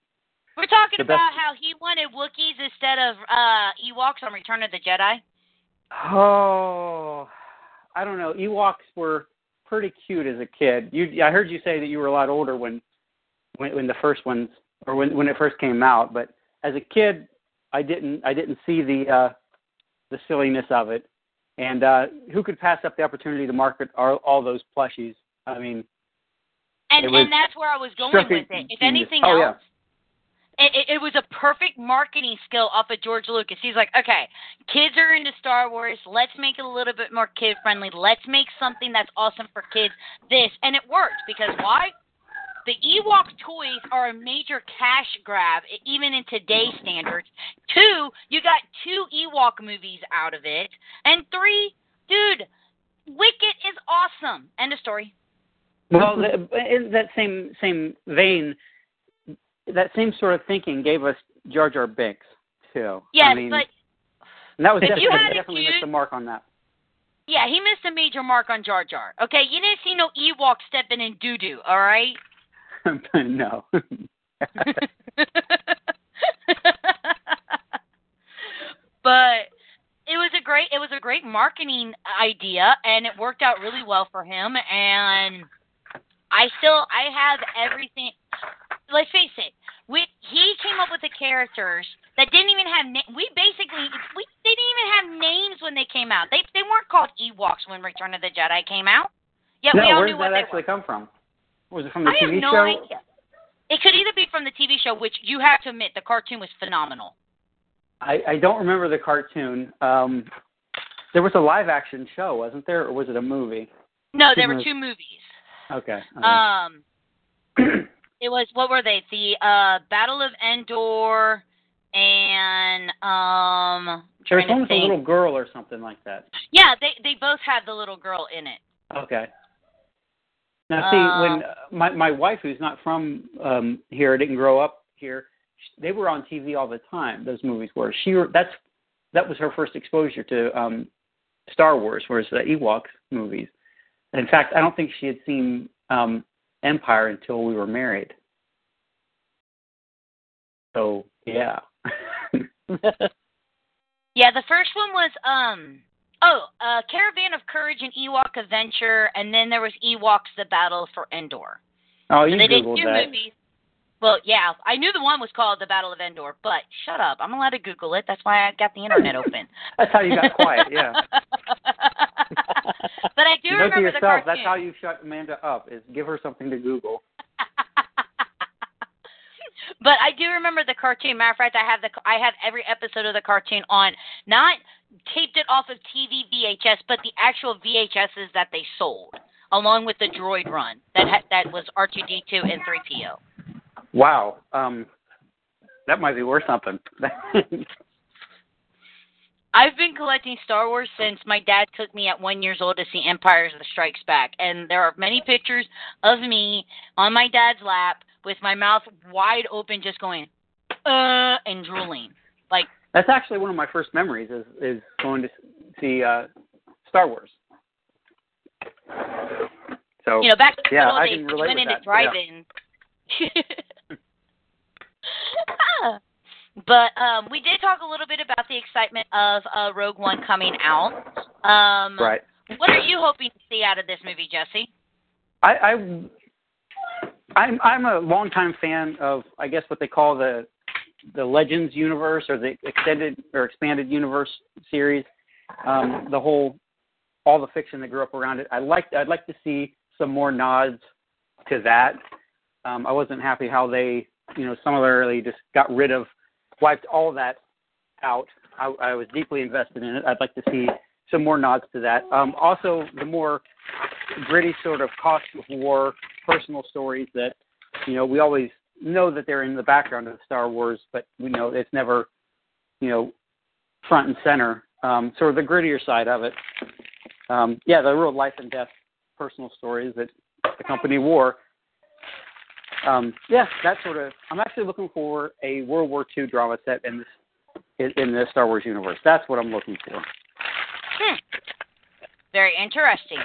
We're talking The best- about how he wanted Wookiees instead of uh Ewoks on Return of the Jedi. Oh, I don't know. Ewoks were pretty cute as a kid. You, I heard you say that you were a lot older when, when, when the first ones, or when when it first came out. But as a kid, I didn't, I didn't see the, uh, the silliness of it. And uh, who could pass up the opportunity to market all, all those plushies? I mean, And and that's where I was going with it. If anything Oh, else, it, it, was a perfect marketing skill off of George Lucas. He's like, okay, kids are into Star Wars. Let's make it a little bit more kid friendly. Let's make something that's awesome for kids. This and it worked because why? The Ewok toys are a major cash grab, even in today's standards. Two, you got two Ewok movies out of it, and three, dude, Wicket is awesome. End of story. Well, in that same same vein, that same sort of thinking gave us Jar Jar Binks too. Yes, I mean, but that was definitely, you had a definitely missed the mark on that. Yeah, he missed a major mark on Jar Jar. Okay, you didn't see no Ewok stepping in doo doo, all right? no. but it was a great it was a great marketing idea and it worked out really well for him and I still I have everything let's face it we he came up with the characters that didn't even have na- we basically we they didn't even have names when they came out they they weren't called Ewoks when Return of the Jedi came out yet no, we all where knew did that they actually come from? Was it from the I TV have no show? idea it could either be from the TV show which you have to admit the cartoon was phenomenal I, I don't remember the cartoon. Um, there was a live action show, wasn't there, or was it a movie? no Two there were two movies Okay. Um, it was what were they? The uh, Battle of Endor and um. there was one with a little girl or something like that. Yeah, they they both have the little girl in it. Okay. Now, see, Uh, when uh, my my wife, who's not from um here, didn't grow up here, they were on TV all the time. Those movies were. She that's that was her first exposure to um Star Wars, whereas the Ewoks movies. In fact, I don't think she had seen um Empire until we were married. So yeah. Yeah, the first one was um. Oh, uh, Caravan of Courage and Ewok Adventure, and then there was Ewoks: The Battle for Endor. oh, So you they did two that. movies. Well, yeah, I knew the one was called The Battle of Endor, but shut up. I'm allowed to Google it. That's why I got the internet open. That's how you got quiet. Yeah. but I do you know to remember yourself, the cartoon. that's how you shut Amanda up. Is give her something to Google. but I do remember the cartoon. Matter of fact, I have the I have every episode of the cartoon on not taped it off of TV VHS, but the actual VHSs that they sold, along with the Droid Run that ha- that was R2D2 and 3PO. Wow. Um, that might be worth something. I've been collecting Star Wars since my dad took me at one years old to see Empires of the Strikes Back, and there are many pictures of me on my dad's lap with my mouth wide open, just going, uh, and drooling. Like, That's actually one of my first memories is is going to see uh, Star Wars. So you know, back in the yeah, old I days, can we relate went with into that. drive-in. Ah. but um, we did talk a little bit about the excitement of uh, Rogue One coming out. Um, Right. What are you hoping to see out of this movie, Jesse? I, I I'm I'm a longtime fan of I guess what they call the the Legends universe or the extended or expanded universe series. Um, the whole all the fiction that grew up around it. I like I'd like to see some more nods to that Um, I wasn't happy how they, you know, similarly just got rid of, wiped all that out. I, I was deeply invested in it. I'd like to see some more nods to that. Um, also, the more gritty sort of cost of war personal stories that, you know, we always know that they're in the background of Star Wars, but we know it's never, you know, front and center. Um, sort of the grittier side of it. Um, yeah, the real life and death personal stories that the company wore. Um, yeah, that sort of. I'm actually looking for a World War II drama set in this in, in the Star Wars universe. That's what I'm looking for. Hmm. Very interesting.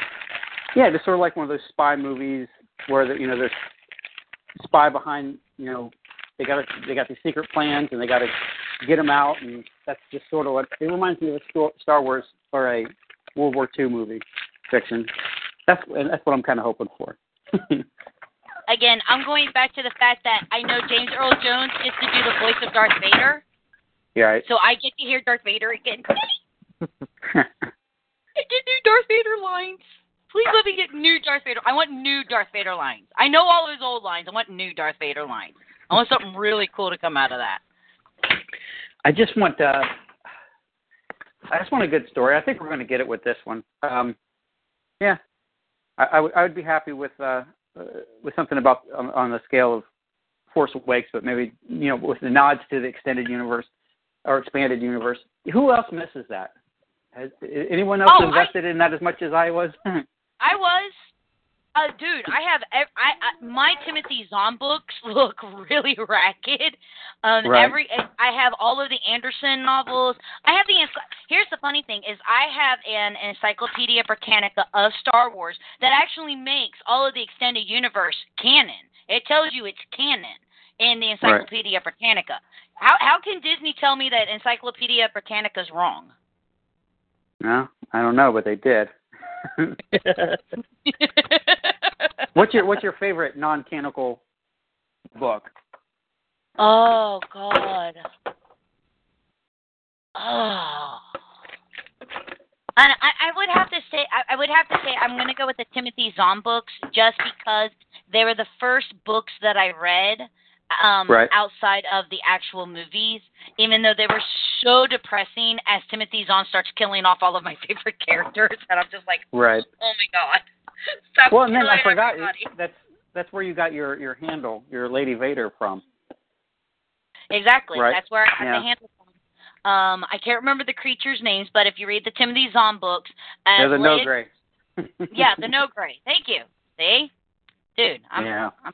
Yeah, just sort of like one of those spy movies where the, you know there's spy behind you know they got they got these secret plans and they got to get them out and that's just sort of what it reminds me of a Star Wars or a World War II movie fiction. That's and that's what I'm kind of hoping for. Again, I'm going back to the fact that I know James Earl Jones gets to do the voice of Darth Vader. Yeah. Right. So I get to hear Darth Vader again. I get new Darth Vader lines. Please let me get new Darth Vader. I want new Darth Vader lines. I know all his old lines. I want new Darth Vader lines. I want something really cool to come out of that. I just want uh I just want a good story. I think we're going to get it with this one. Um yeah. I, I would I would be happy with uh, uh with something about on, on the scale of Force Awakens, but maybe you know with the nods to the extended universe or expanded universe. Who else misses that? Has anyone else oh, invested I, in that as much as I was? I was. Uh, dude, I have I, I my Timothy Zahn books look really ragged. Um, right. every I have all of the Anderson novels. I have the here's the funny thing is I have an Encyclopedia Britannica of Star Wars that actually makes all of the extended universe canon. It tells you it's canon in the Encyclopedia right. Britannica. How how can Disney tell me that Encyclopedia Britannica is wrong? No, I don't know, but they did. what's your What's your favorite non-canonical book? Oh God. Oh. And I, I would have to say I, I would have to say I'm going to go with the Timothy Zahn books just because they were the first books that I read um, right. outside of the actual movies, even though they were so depressing as Timothy Zahn starts killing off all of my favorite characters, and I'm just like, right. oh my god. Stop well, and then I forgot everybody. that's that's where you got your your handle, your Lady Vader from. Exactly. Right. That's where I got yeah. the handle from. Um, I can't remember the creatures' names, but if you read the Timothy Zahn books, as They're the Noghri. yeah, the Noghri. Thank you. See, dude, I'm, yeah. I'm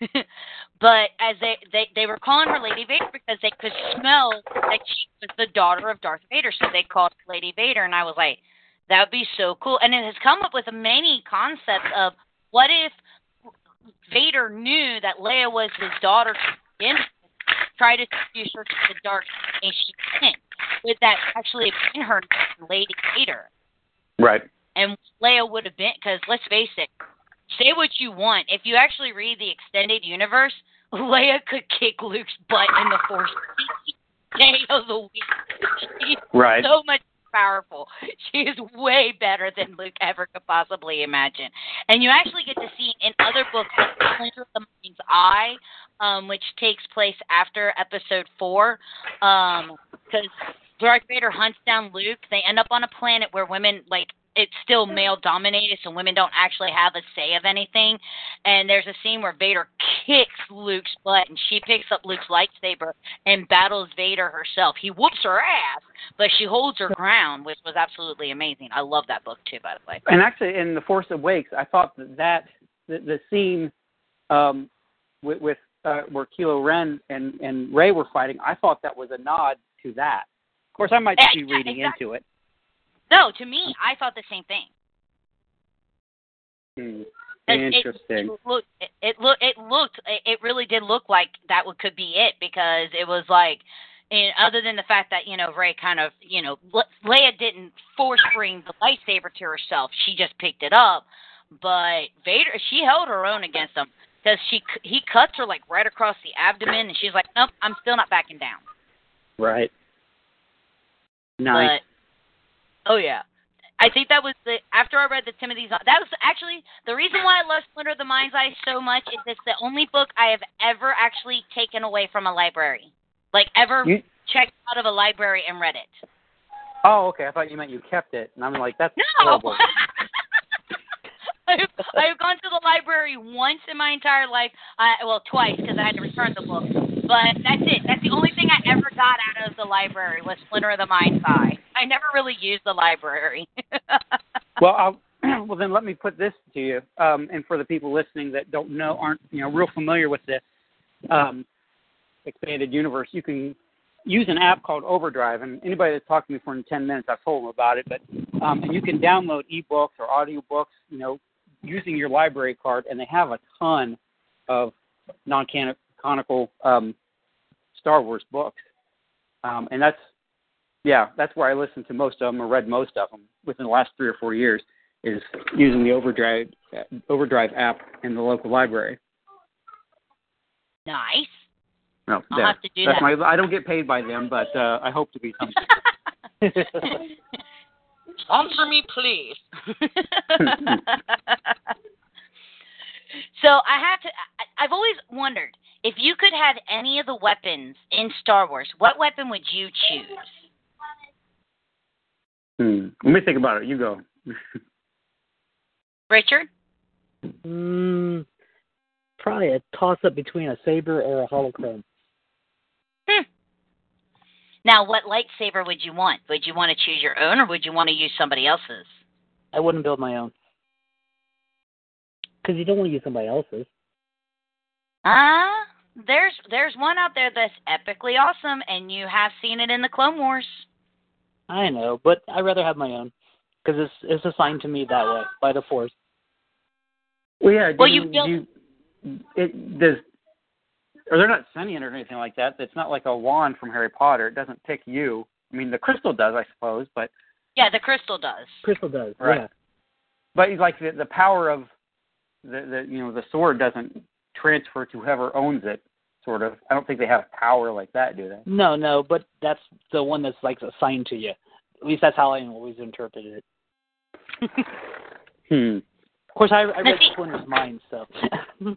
but as they, they they were calling her Lady Vader because they could smell that she was the daughter of Darth Vader, so they called her Lady Vader. And I was like, that would be so cool. And it has come up with many concepts of what if Vader knew that Leia was his daughter to begin with, try to introduce her to the dark and she didn't. Would that actually have been her Lady Vader? Right. And Leia would have been because let's face it, say what you want. If you actually read the extended universe, Leia could kick Luke's butt in the Force day of the week. She's right. so much powerful. She is way better than Luke ever could possibly imagine. And you actually get to see in other books like the Mind's Eye, um, which takes place after episode four, because um, Darth Vader hunts down Luke. They end up on a planet where women like it's still male dominated, so women don't actually have a say of anything. And there's a scene where Vader kicks Luke's butt, and she picks up Luke's lightsaber and battles Vader herself. He whoops her ass, but she holds her ground, which was absolutely amazing. I love that book too, by the way. And actually, in the Force Awakens, I thought that, that the, the scene um, with, with uh, where Kylo Ren and and Rey were fighting, I thought that was a nod to that. Of course, I might be reading into it. No, to me, I thought the same thing. Hmm. Interesting. It, looked. It, it looked. It looked. It really did look like that would, could be it because it was like, and other than the fact that you know Rey kind of you know Le- Leia didn't force bring the lightsaber to herself. She just picked it up. But Vader, she held her own against him because she he cuts her like right across the abdomen, and she's like, nope, I'm still not backing down. Right. Nice. Oh yeah, I think that was the after I read the Timothy Zahn. That was actually the reason why I love Splinter of the Mind's Eye so much. Is it's the only book I have ever actually taken away from a library, like ever You- checked out of a library and read it. Oh, okay. I thought you meant you kept it, and I'm like, that's No. I've, I've gone to the library once in my entire life. Uh, well, twice because I had to return the book. But that's it. That's the only thing I ever got out of the library was Splinter of the Mind's Eye. I never really used the library. well, I'll, well then let me put this to you, um, and for the people listening that don't know, aren't you know real familiar with the um, expanded universe, you can use an app called Overdrive, and anybody that's talked to me for in 10 minutes, I've told them about it. But um, and you can download ebooks or audiobooks, you know, using your library card, and they have a ton of non-canonical um, Star Wars books, um, and that's yeah, that's where I listened to most of them or read most of them within the last three or four years. Is using the Overdrive Overdrive app in the local library. nice. No, I'll there. have to do That's that. my. I don't get paid by them, but uh, I hope to be someday. Sponsor me, please. so I have to. I, I've always wondered if you could have any of the weapons in Star Wars, what weapon would you choose? Hmm. Let me think about it. You go. Richard? Mm, probably a toss up between a saber or a holocron. Hmm. Now, what lightsaber would you want? Would you want to choose your own, or would you want to use somebody else's? I wouldn't build my own. Because you don't want to use somebody else's. Ah, there's there's one out there that's epically awesome, and you have seen it in the Clone Wars. I know, but I'd rather have my own. Because it's, it's assigned to me that way by the Force. Well, yeah. Well, do you built- you, it does. Or they're not sentient or anything like that. It's not like a wand from Harry Potter. It doesn't pick you. I mean, the crystal does, I suppose, but Yeah, the crystal does. Crystal does. Right. Yeah. but like the the power of the the you know the sword doesn't transfer to whoever owns it. Sort of. I don't think they have power like that, do they? No, no, but that's the one that's like assigned to you. At least that's how I always interpreted it. Hmm. Of course, I, I read see- Splinter's mind, so.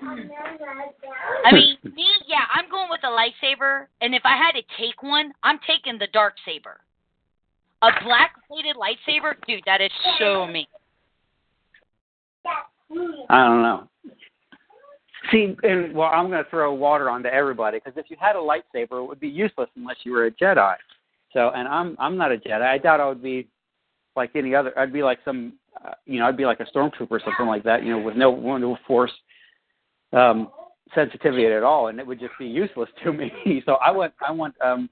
I mean, me, yeah, I'm going with the lightsaber, and if I had to take one, I'm taking the dark saber. A black bladed lightsaber, dude, that is so me. I don't know. See, and well, I'm going to throw water onto everybody because if you had a lightsaber, it would be useless unless you were a Jedi. So, and I'm I'm not a Jedi. I doubt I would be like any other. I'd be like some, uh, you know, I'd be like a stormtrooper or something like that. You know, with no no force um, sensitivity at all, and it would just be useless to me. so I want I want um,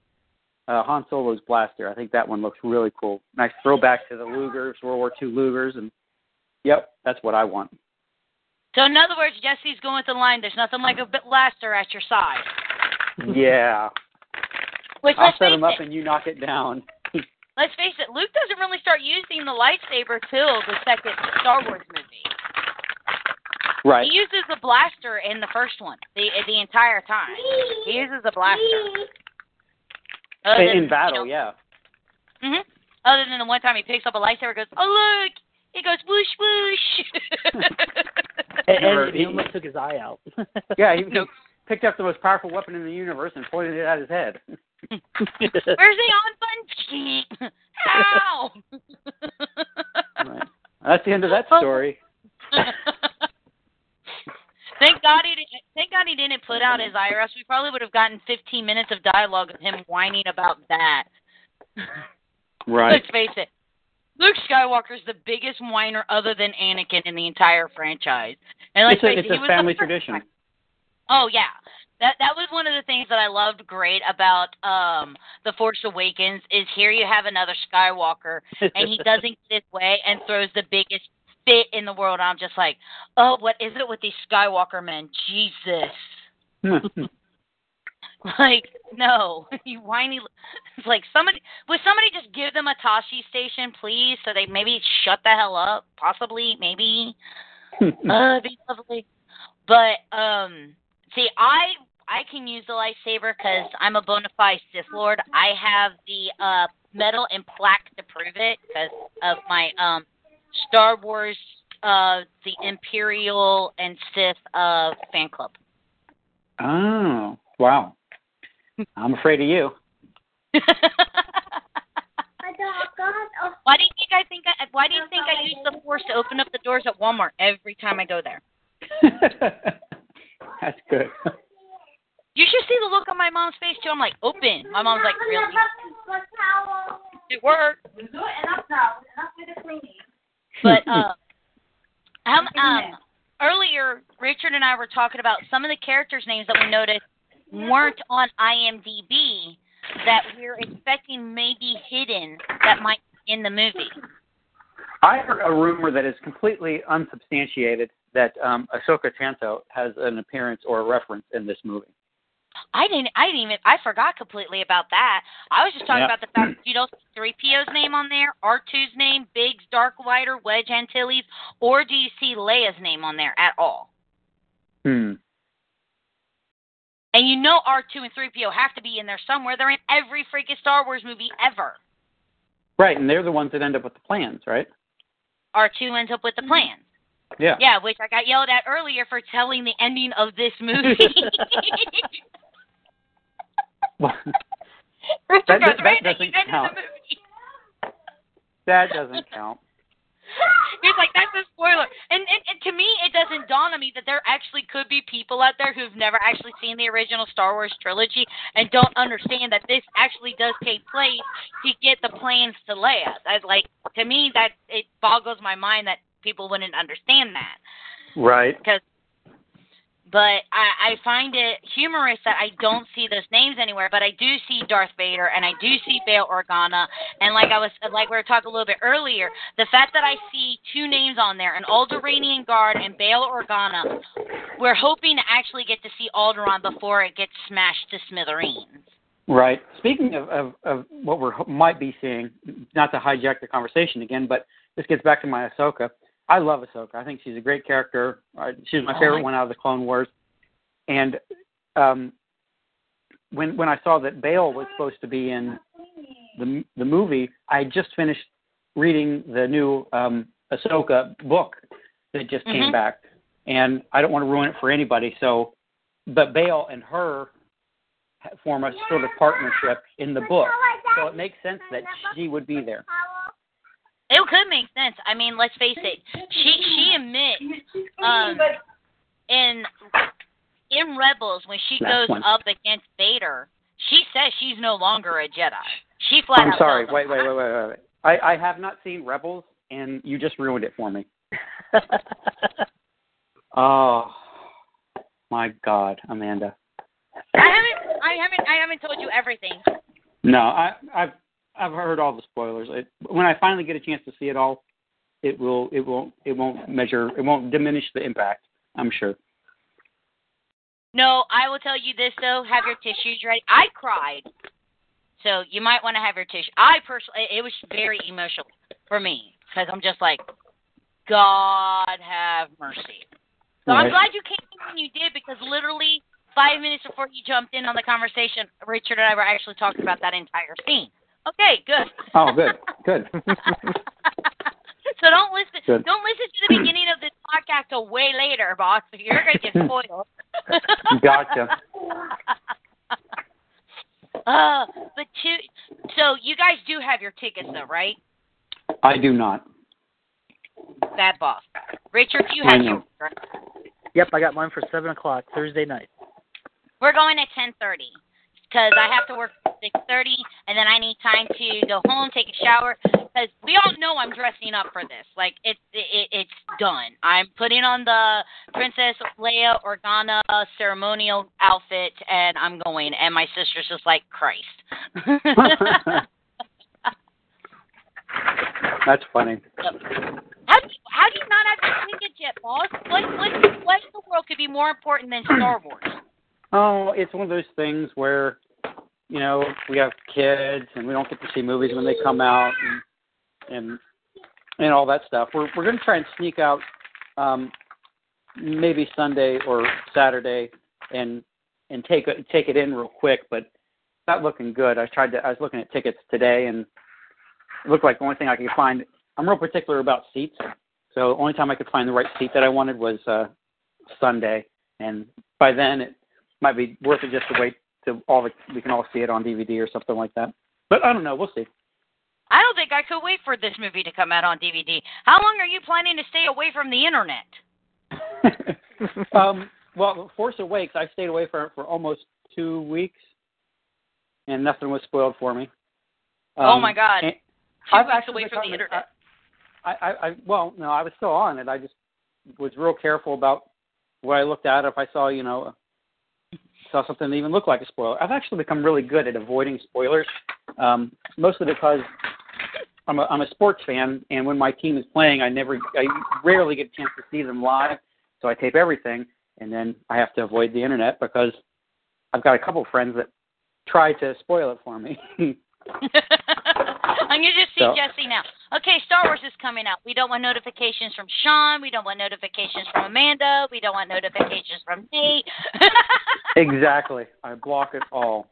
uh, Han Solo's blaster. I think that one looks really cool. Nice throwback to the Lugers, World War II Lugers, and yep, that's what I want. So, in other words, Jesse's going with the line. There's nothing like a bit blaster at your side. Yeah. Which I'll set him up it, and you knock it down. let's face it, Luke doesn't really start using the lightsaber till the second Star Wars movie. right. He uses the blaster in the first one, the the entire time. He uses the blaster. Other In, than, in battle, you yeah. mhm. Other than the one time he picks up a lightsaber, and goes, "Oh look!" He goes, "Whoosh whoosh." And, and he almost took his eye out. Yeah, he, he picked up the most powerful weapon in the universe and pointed it at his head. Where's the on button? How? Right. That's the end of that oh. story. thank God he didn't. Thank God he didn't put out his IRS. We probably would have gotten 15 minutes of dialogue of him whining about that. Right. Let's face it. Luke Skywalker's the biggest whiner other than Anakin in the entire franchise. And let's It's a, it's a family tradition. one. Oh yeah. That that was one of the things that I loved great about um The Force Awakens is here you have another Skywalker and he doesn't get his way and throws the biggest fit in the world. I'm just like, oh, what is it with these Skywalker men? Jesus. Like, no, you whiny. It's like somebody would somebody just give them a Tosche station, please, so they maybe shut the hell up. Possibly, maybe. uh, be lovely. But um, see, I I can use the lightsaber because I'm a bona fide Sith Lord. I have the uh medal and plaque to prove it because of my um Star Wars uh the Imperial and Sith uh fan club. Oh, wow. I'm afraid of you. why do you think I think I, why do you think I use the force to open up the doors at Walmart every time I go there? That's good. You should see the look on my mom's face too. I'm like, open. My mom's like, really? It worked. But uh, um, um, earlier, Richard and I were talking about some of the characters' names that we noticed weren't on IMDb that we're expecting may be hidden that might be in the movie. I heard a rumor that is completely unsubstantiated that um, Ahsoka Tano has an appearance or a reference in this movie. I didn't. I didn't even. I forgot completely about that. I was just talking Yeah. about the fact that you don't see three PO's name on there, R 2s name, Biggs, Dark Rider, Wedge Antilles, or do you see Leia's name on there at all? Hmm. And you know R two and three PO have to be in there somewhere. They're in every freaking Star Wars movie ever. Right, and they're the ones that end up with the plans, right? R two ends up with the mm-hmm. plans. Yeah. Yeah, which I got yelled at earlier for telling the ending of this movie. Richard That- goes, that doesn't count. movie. that doesn't count. He's like, that's a spoiler. And, and, and to me, it doesn't dawn on me that there actually could be people out there who've never actually seen the original Star Wars trilogy and don't understand that this actually does take place to get the plans to Leia. That, like, to me, that it boggles my mind that people wouldn't understand that. Right. Because, but I, I find it humorous that I don't see those names anywhere, but I do see Darth Vader and I do see Bail Organa, and like I was like we were talking a little bit earlier, the fact that I see two names on there, an Alderaanian guard and Bail Organa, we're hoping to actually get to see Alderaan before it gets smashed to smithereens. Right. Speaking of, of, of what we might be seeing, not to hijack the conversation again, but this gets back to my Ahsoka. I love Ahsoka. I think she's a great character. Uh, She's my Oh, favorite my- one out of the Clone Wars. And um, when when I saw that Bail was supposed to be in the the movie, I just finished reading the new um, Ahsoka book that just came Mhm. back, and I don't want to ruin it for anybody. So, but Bail and her form a sort of partnership in the book, so it makes sense that she would be there. It could make sense. I mean, let's face it. She she admits um in in Rebels when she Last goes one. up against Vader, she says she's no longer a Jedi. She flat I'm out sorry. Wait, wait, wait, wait, wait. wait. I, I have not seen Rebels, and you just ruined it for me. Oh my God, Amanda. I haven't I haven't I haven't told you everything. No, I, I've I've heard all the spoilers. It, when I finally get a chance to see it all, it will it won't it won't measure it won't diminish the impact. I'm sure. No, I will tell you this though. Have your tissues ready. I cried, so you might want to have your tissue. I personally, it was very emotional for me because I'm just like, God have mercy. So I'm glad you came in when you did because literally five minutes before you jumped in on the conversation, Richard and I were actually talking about that entire scene. Okay, good. Oh, good, good. so don't listen. Good. Don't listen to the beginning of this podcast till way later, boss. You're gonna get spoiled. Gotcha. Uh, but two. So you guys do have your tickets though, right? I do not. Bad boss. Richard, you have know. your. Yep, I got mine for seven o'clock Thursday night. We're going at ten thirty because I have to work at six thirty, and then I need time to go home, take a shower. Because we all know I'm dressing up for this. Like it's it, it's done. I'm putting on the Princess Leia Organa ceremonial outfit, and I'm going. And my sister's just like Christ. That's funny. How do you, how do you not have your tickets yet, boss? What what what in the world could be more important than Star Wars? Oh, it's one of those things where, you know, we have kids and we don't get to see movies when they come out and and, and all that stuff. We're we're gonna try and sneak out um maybe Sunday or Saturday and and take take it in real quick, but it's not looking good. I tried to. I was looking at tickets today, and it looked like the only thing I could find. I'm real particular about seats, so the only time I could find the right seat that I wanted was uh Sunday, and by then it might be worth it just to wait to all the we can all see it on DVD or something like that. But I don't know. We'll see. I don't think I could wait for this movie to come out on DVD. How long are you planning to stay away from the internet? um, well, Force Awakens, I stayed away for it for almost two weeks, and nothing was spoiled for me. Um, oh my God! Two I've weeks actually away from the internet. I, I, I, well, no, I was still on it. I just was real careful about what I looked at. If I saw, you know, saw something that even looked like a spoiler, I've actually become really good at avoiding spoilers. Um, mostly because I'm a, I'm a sports fan, and when my team is playing, I never, I rarely get a chance to see them live. So I tape everything, and then I have to avoid the internet because I've got a couple friends that try to spoil it for me. I'm gonna just see So- Jesse now. Okay, Star Wars is coming out. We don't want notifications from Sean. We don't want notifications from Amanda. We don't want notifications from Nate. exactly. I block it all.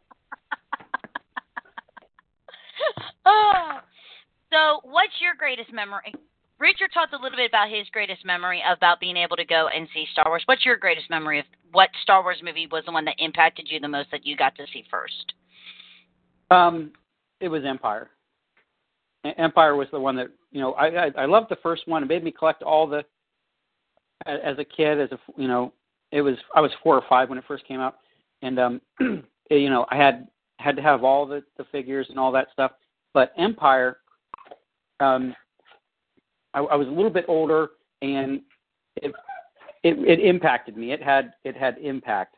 oh. So, what's your greatest memory? Richard talked a little bit about his greatest memory about being able to go and see Star Wars. What's your greatest memory of what Star Wars movie was the one that impacted you the most that you got to see first? Um, it was Empire. Empire was the one that you know I I, I loved the first one. It made me collect all the as a kid as a you know it was I was four or five when it first came out, and um you know I had had to have all the the figures and all that stuff. But Empire, um, I, I was a little bit older and it it, it impacted me. It had it had impact,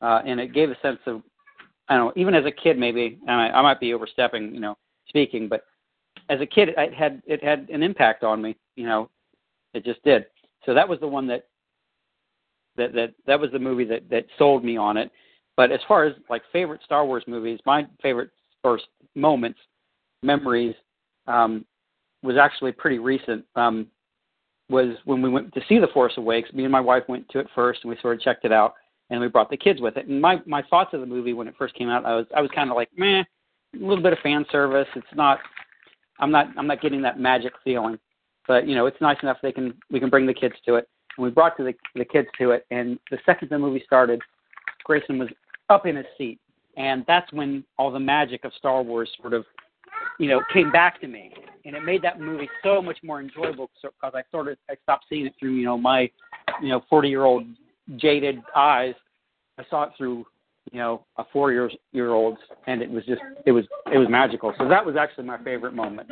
uh, and it gave a sense of I don't know, even as a kid, maybe and I, I might be overstepping, you know, speaking, but as a kid, it had it had an impact on me. You know, it just did. So that was the one that that that that was the movie that that sold me on it. But as far as like favorite Star Wars movies, my favorite first moments, memories, um, was actually pretty recent. Um, was when we went to see The Force Awakens. Me and my wife went to it first, and we sort of checked it out and we brought the kids with it. And my my thoughts of the movie when it first came out, I was I was kind of like, meh, a little bit of fan service. It's not, I'm not I'm not getting that magic feeling, but you know, it's nice enough they can we can bring the kids to it. And we brought to the the kids to it. And the second the movie started, Grayson was up in his seat, and that's when all the magic of Star Wars sort of, you know, came back to me. And it made that movie so much more enjoyable because I sort of I stopped seeing it through you know my, you know, 40 year old jaded eyes. I saw it through, you know, a four years year old, and it was just it was it was magical. So that was actually my favorite moment.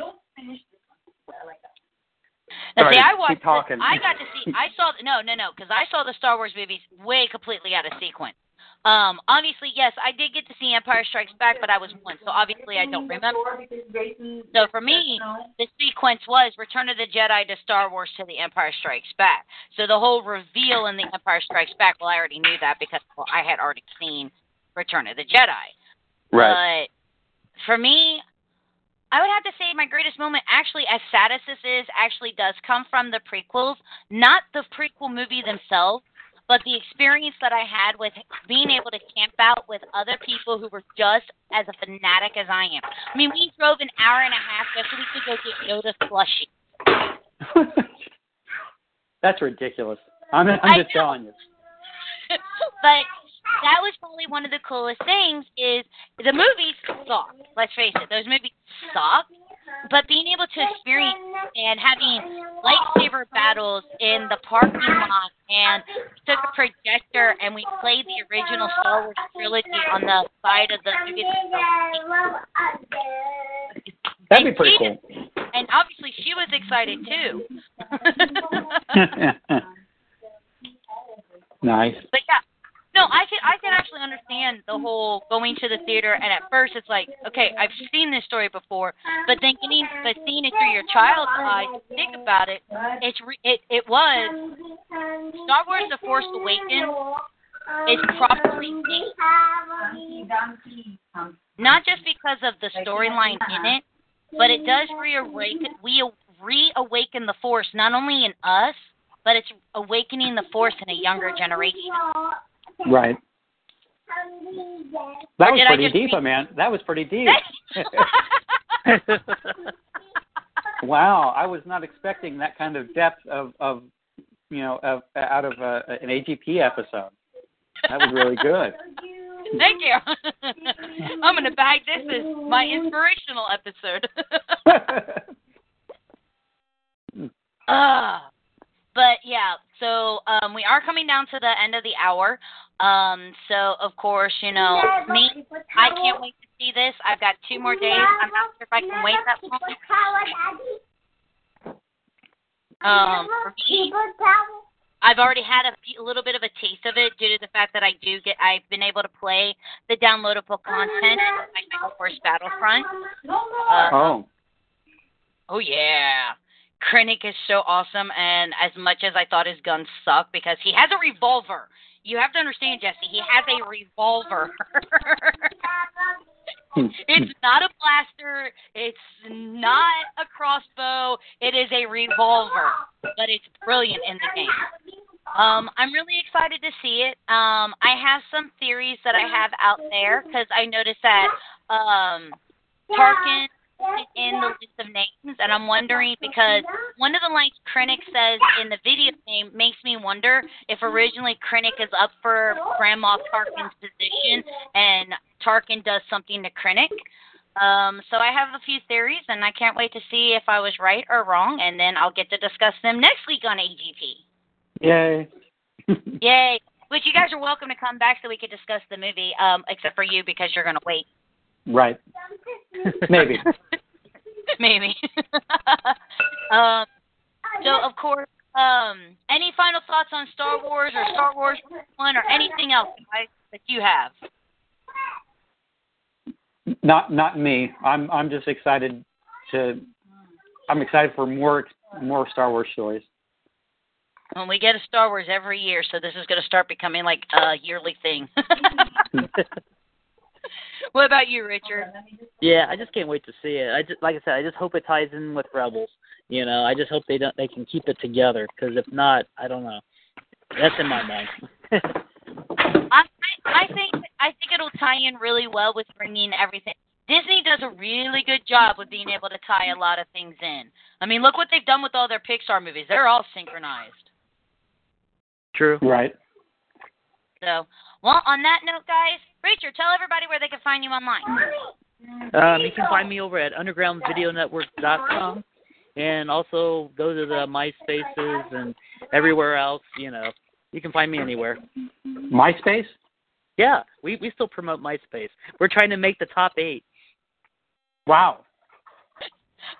Now, Sorry, see, I watched. talking. I got to see. I saw. No, no, no, because I saw the Star Wars movies way completely out of sequence. Um, obviously, yes, I did get to see Empire Strikes Back, but I was one, so obviously I don't remember. So for me, the sequence was Return of the Jedi to Star Wars to the Empire Strikes Back. So the whole reveal in the Empire Strikes Back, well, I already knew that because well, I had already seen Return of the Jedi. Right. But for me, I would have to say my greatest moment, actually, as sad as this is, actually does come from the prequels, not the prequel movie themselves, but the experience that I had with being able to camp out with other people who were just as a fanatic as I am. I mean, we drove an hour and a half just so we could go get Yoda plushie. That's ridiculous. I'm, I'm just telling you. but that was probably one of the coolest things is the movies suck. Let's face it, those movies suck. But being able to experience and having lightsaber battles in the parking lot and took a projector and we played the original Star Wars trilogy on the side of the movie. That'd be pretty cool. And obviously she was excited too. nice. But yeah, no, I can I can actually understand the whole going to the theater and at first it's like, okay, I've seen this story before, but then getting but seeing it through your child's eyes, think about it, it's re, it it was Star Wars: The Force Awakens is made, not just because of the storyline in it, but it does reawaken we reawaken the Force not only in us, but it's awakening the Force in a younger generation. Right. That was pretty deep, read- man. That was pretty deep. wow, I was not expecting that kind of depth of, of you know, of, out of uh, an AGP episode. That was really good. Thank you. I'm going to bag this as my inspirational episode. uh, but yeah, so um, we are coming down to the end of the hour. Um, so of course, you know, me, I can't wait to see this. I've got two more days. I'm not sure if I can wait that long. Um, for me, I've already had a, few, a little bit of a taste of it due to the fact that I do get I've been able to play the downloadable content like Michael Force Battlefront. Uh, oh, oh yeah. Krennic is so awesome and as much as I thought his guns suck because he has a revolver. You have to understand, Jesse, he has a revolver. it's not a blaster, it's not a crossbow, it is a revolver. But it's brilliant in the game. Um, I'm really excited to see it. Um, I have some theories that I have out there because I noticed that um, Tarkin list of names, and I'm wondering because one of the lines Krennic says in the video game makes me wonder if originally Krennic is up for Grand Moff Tarkin's position and Tarkin does something to Krennic. Um, so I have a few theories, and I can't wait to see if I was right or wrong, and then I'll get to discuss them next week on AGP. yay! Yay! Which you guys are welcome to come back so we could discuss the movie, um, except for you because you're going to wait. right. Maybe. Maybe. um, so, of course, um, any final thoughts on Star Wars or Star Wars One or anything else guys, that you have? Not not me. I'm I'm just excited to. I'm excited for more more Star Wars stories. Well, we get a Star Wars every year, so this is going to start becoming like a yearly thing. what about you, Richard? Yeah, I just can't wait to see it. I just like I said, I just hope it ties in with Rebels. You know, I just hope they don't they can keep it together because if not, I don't know. That's in my mind. I, I I think I think it'll tie in really well with bringing everything. Disney does a really good job with being able to tie a lot of things in. I mean, look what they've done with all their Pixar movies. They're all synchronized. True. Right. So, well, on that note, guys, Richard, tell everybody where they can find you online. Um, you can find me over at undergroundvideonetwork.com and also go to the MySpaces and everywhere else. You know, you can find me anywhere. MySpace. Yeah, we we still promote MySpace. We're trying to make the top eight. Wow.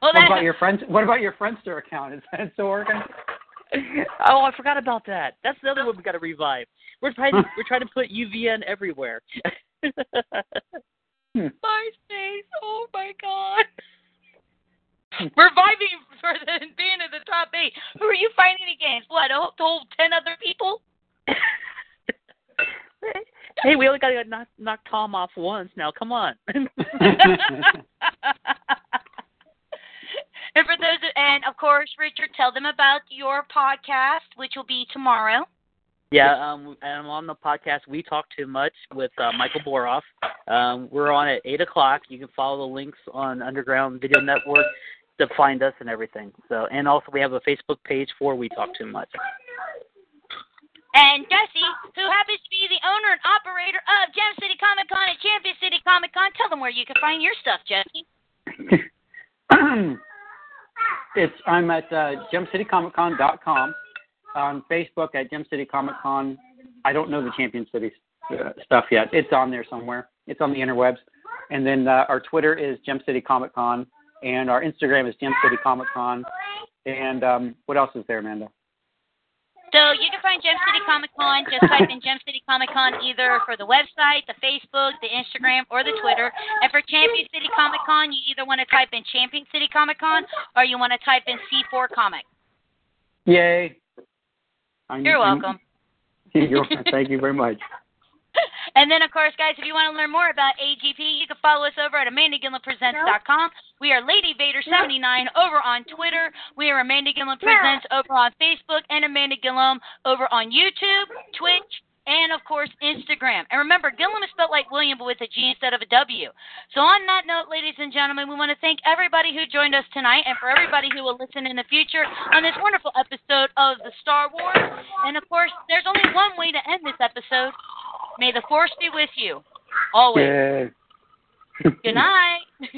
Well, What about your friends? What about your Friendster account? Is that still working? oh, I forgot about that. That's the other one we got to revive. We're trying to, we're trying to put UVN everywhere. Hmm. MySpace. Oh my God. Reviving for the being in the top eight. Who are you fighting against? What? A whole ten other people? hey, we only got to knock knock Tom off once now. Come on. and for those, and of course, Richard, tell them about your podcast, which will be tomorrow. Yeah, um, I'm on the podcast We Talk Too Much with uh, Michael Boroff. Um, we're on at eight o'clock. You can follow the links on Underground Video Network to find us and everything. So, and also we have a Facebook page for We Talk Too Much. And Jesse, who happens to be the owner and operator of Gem City Comic Con and Champion City Comic Con, tell them where you can find your stuff, Jesse. it's I'm at uh, gemcitycomiccon.com on Facebook at Gem City Comic Con. I don't know the Champion City uh, stuff yet. It's on there somewhere. It's on the interwebs. And then uh, our Twitter is Gem City Comic Con, and our Instagram is Gem City Comic Con. And um, what else is there, Amanda? So you can find Gem City Comic Con. Just type in Gem City Comic Con either for the website, the Facebook, the Instagram, or the Twitter. And for Champion City Comic Con, you either want to type in Champion City Comic Con or you want to type in C4 Comic. Yay! I'm, You're I'm- welcome. you're, thank you very much. and then, of course, guys, if you want to learn more about AGP, you can follow us over at AmandaGilliamPresents.com. We are Lady Vader79 over on Twitter. We are Amanda Gilliam Presents over on Facebook and Amanda Gilliam over on YouTube, Twitch, and of course Instagram. And remember, Gilliam is spelled like William, but with a G instead of a W. So on that note, ladies and gentlemen, we want to thank everybody who joined us tonight, and for everybody who will listen in the future on this wonderful episode of the Star Wars. And of course, there's only one way to end this episode. May the force be with you. Always. Yeah. Good night.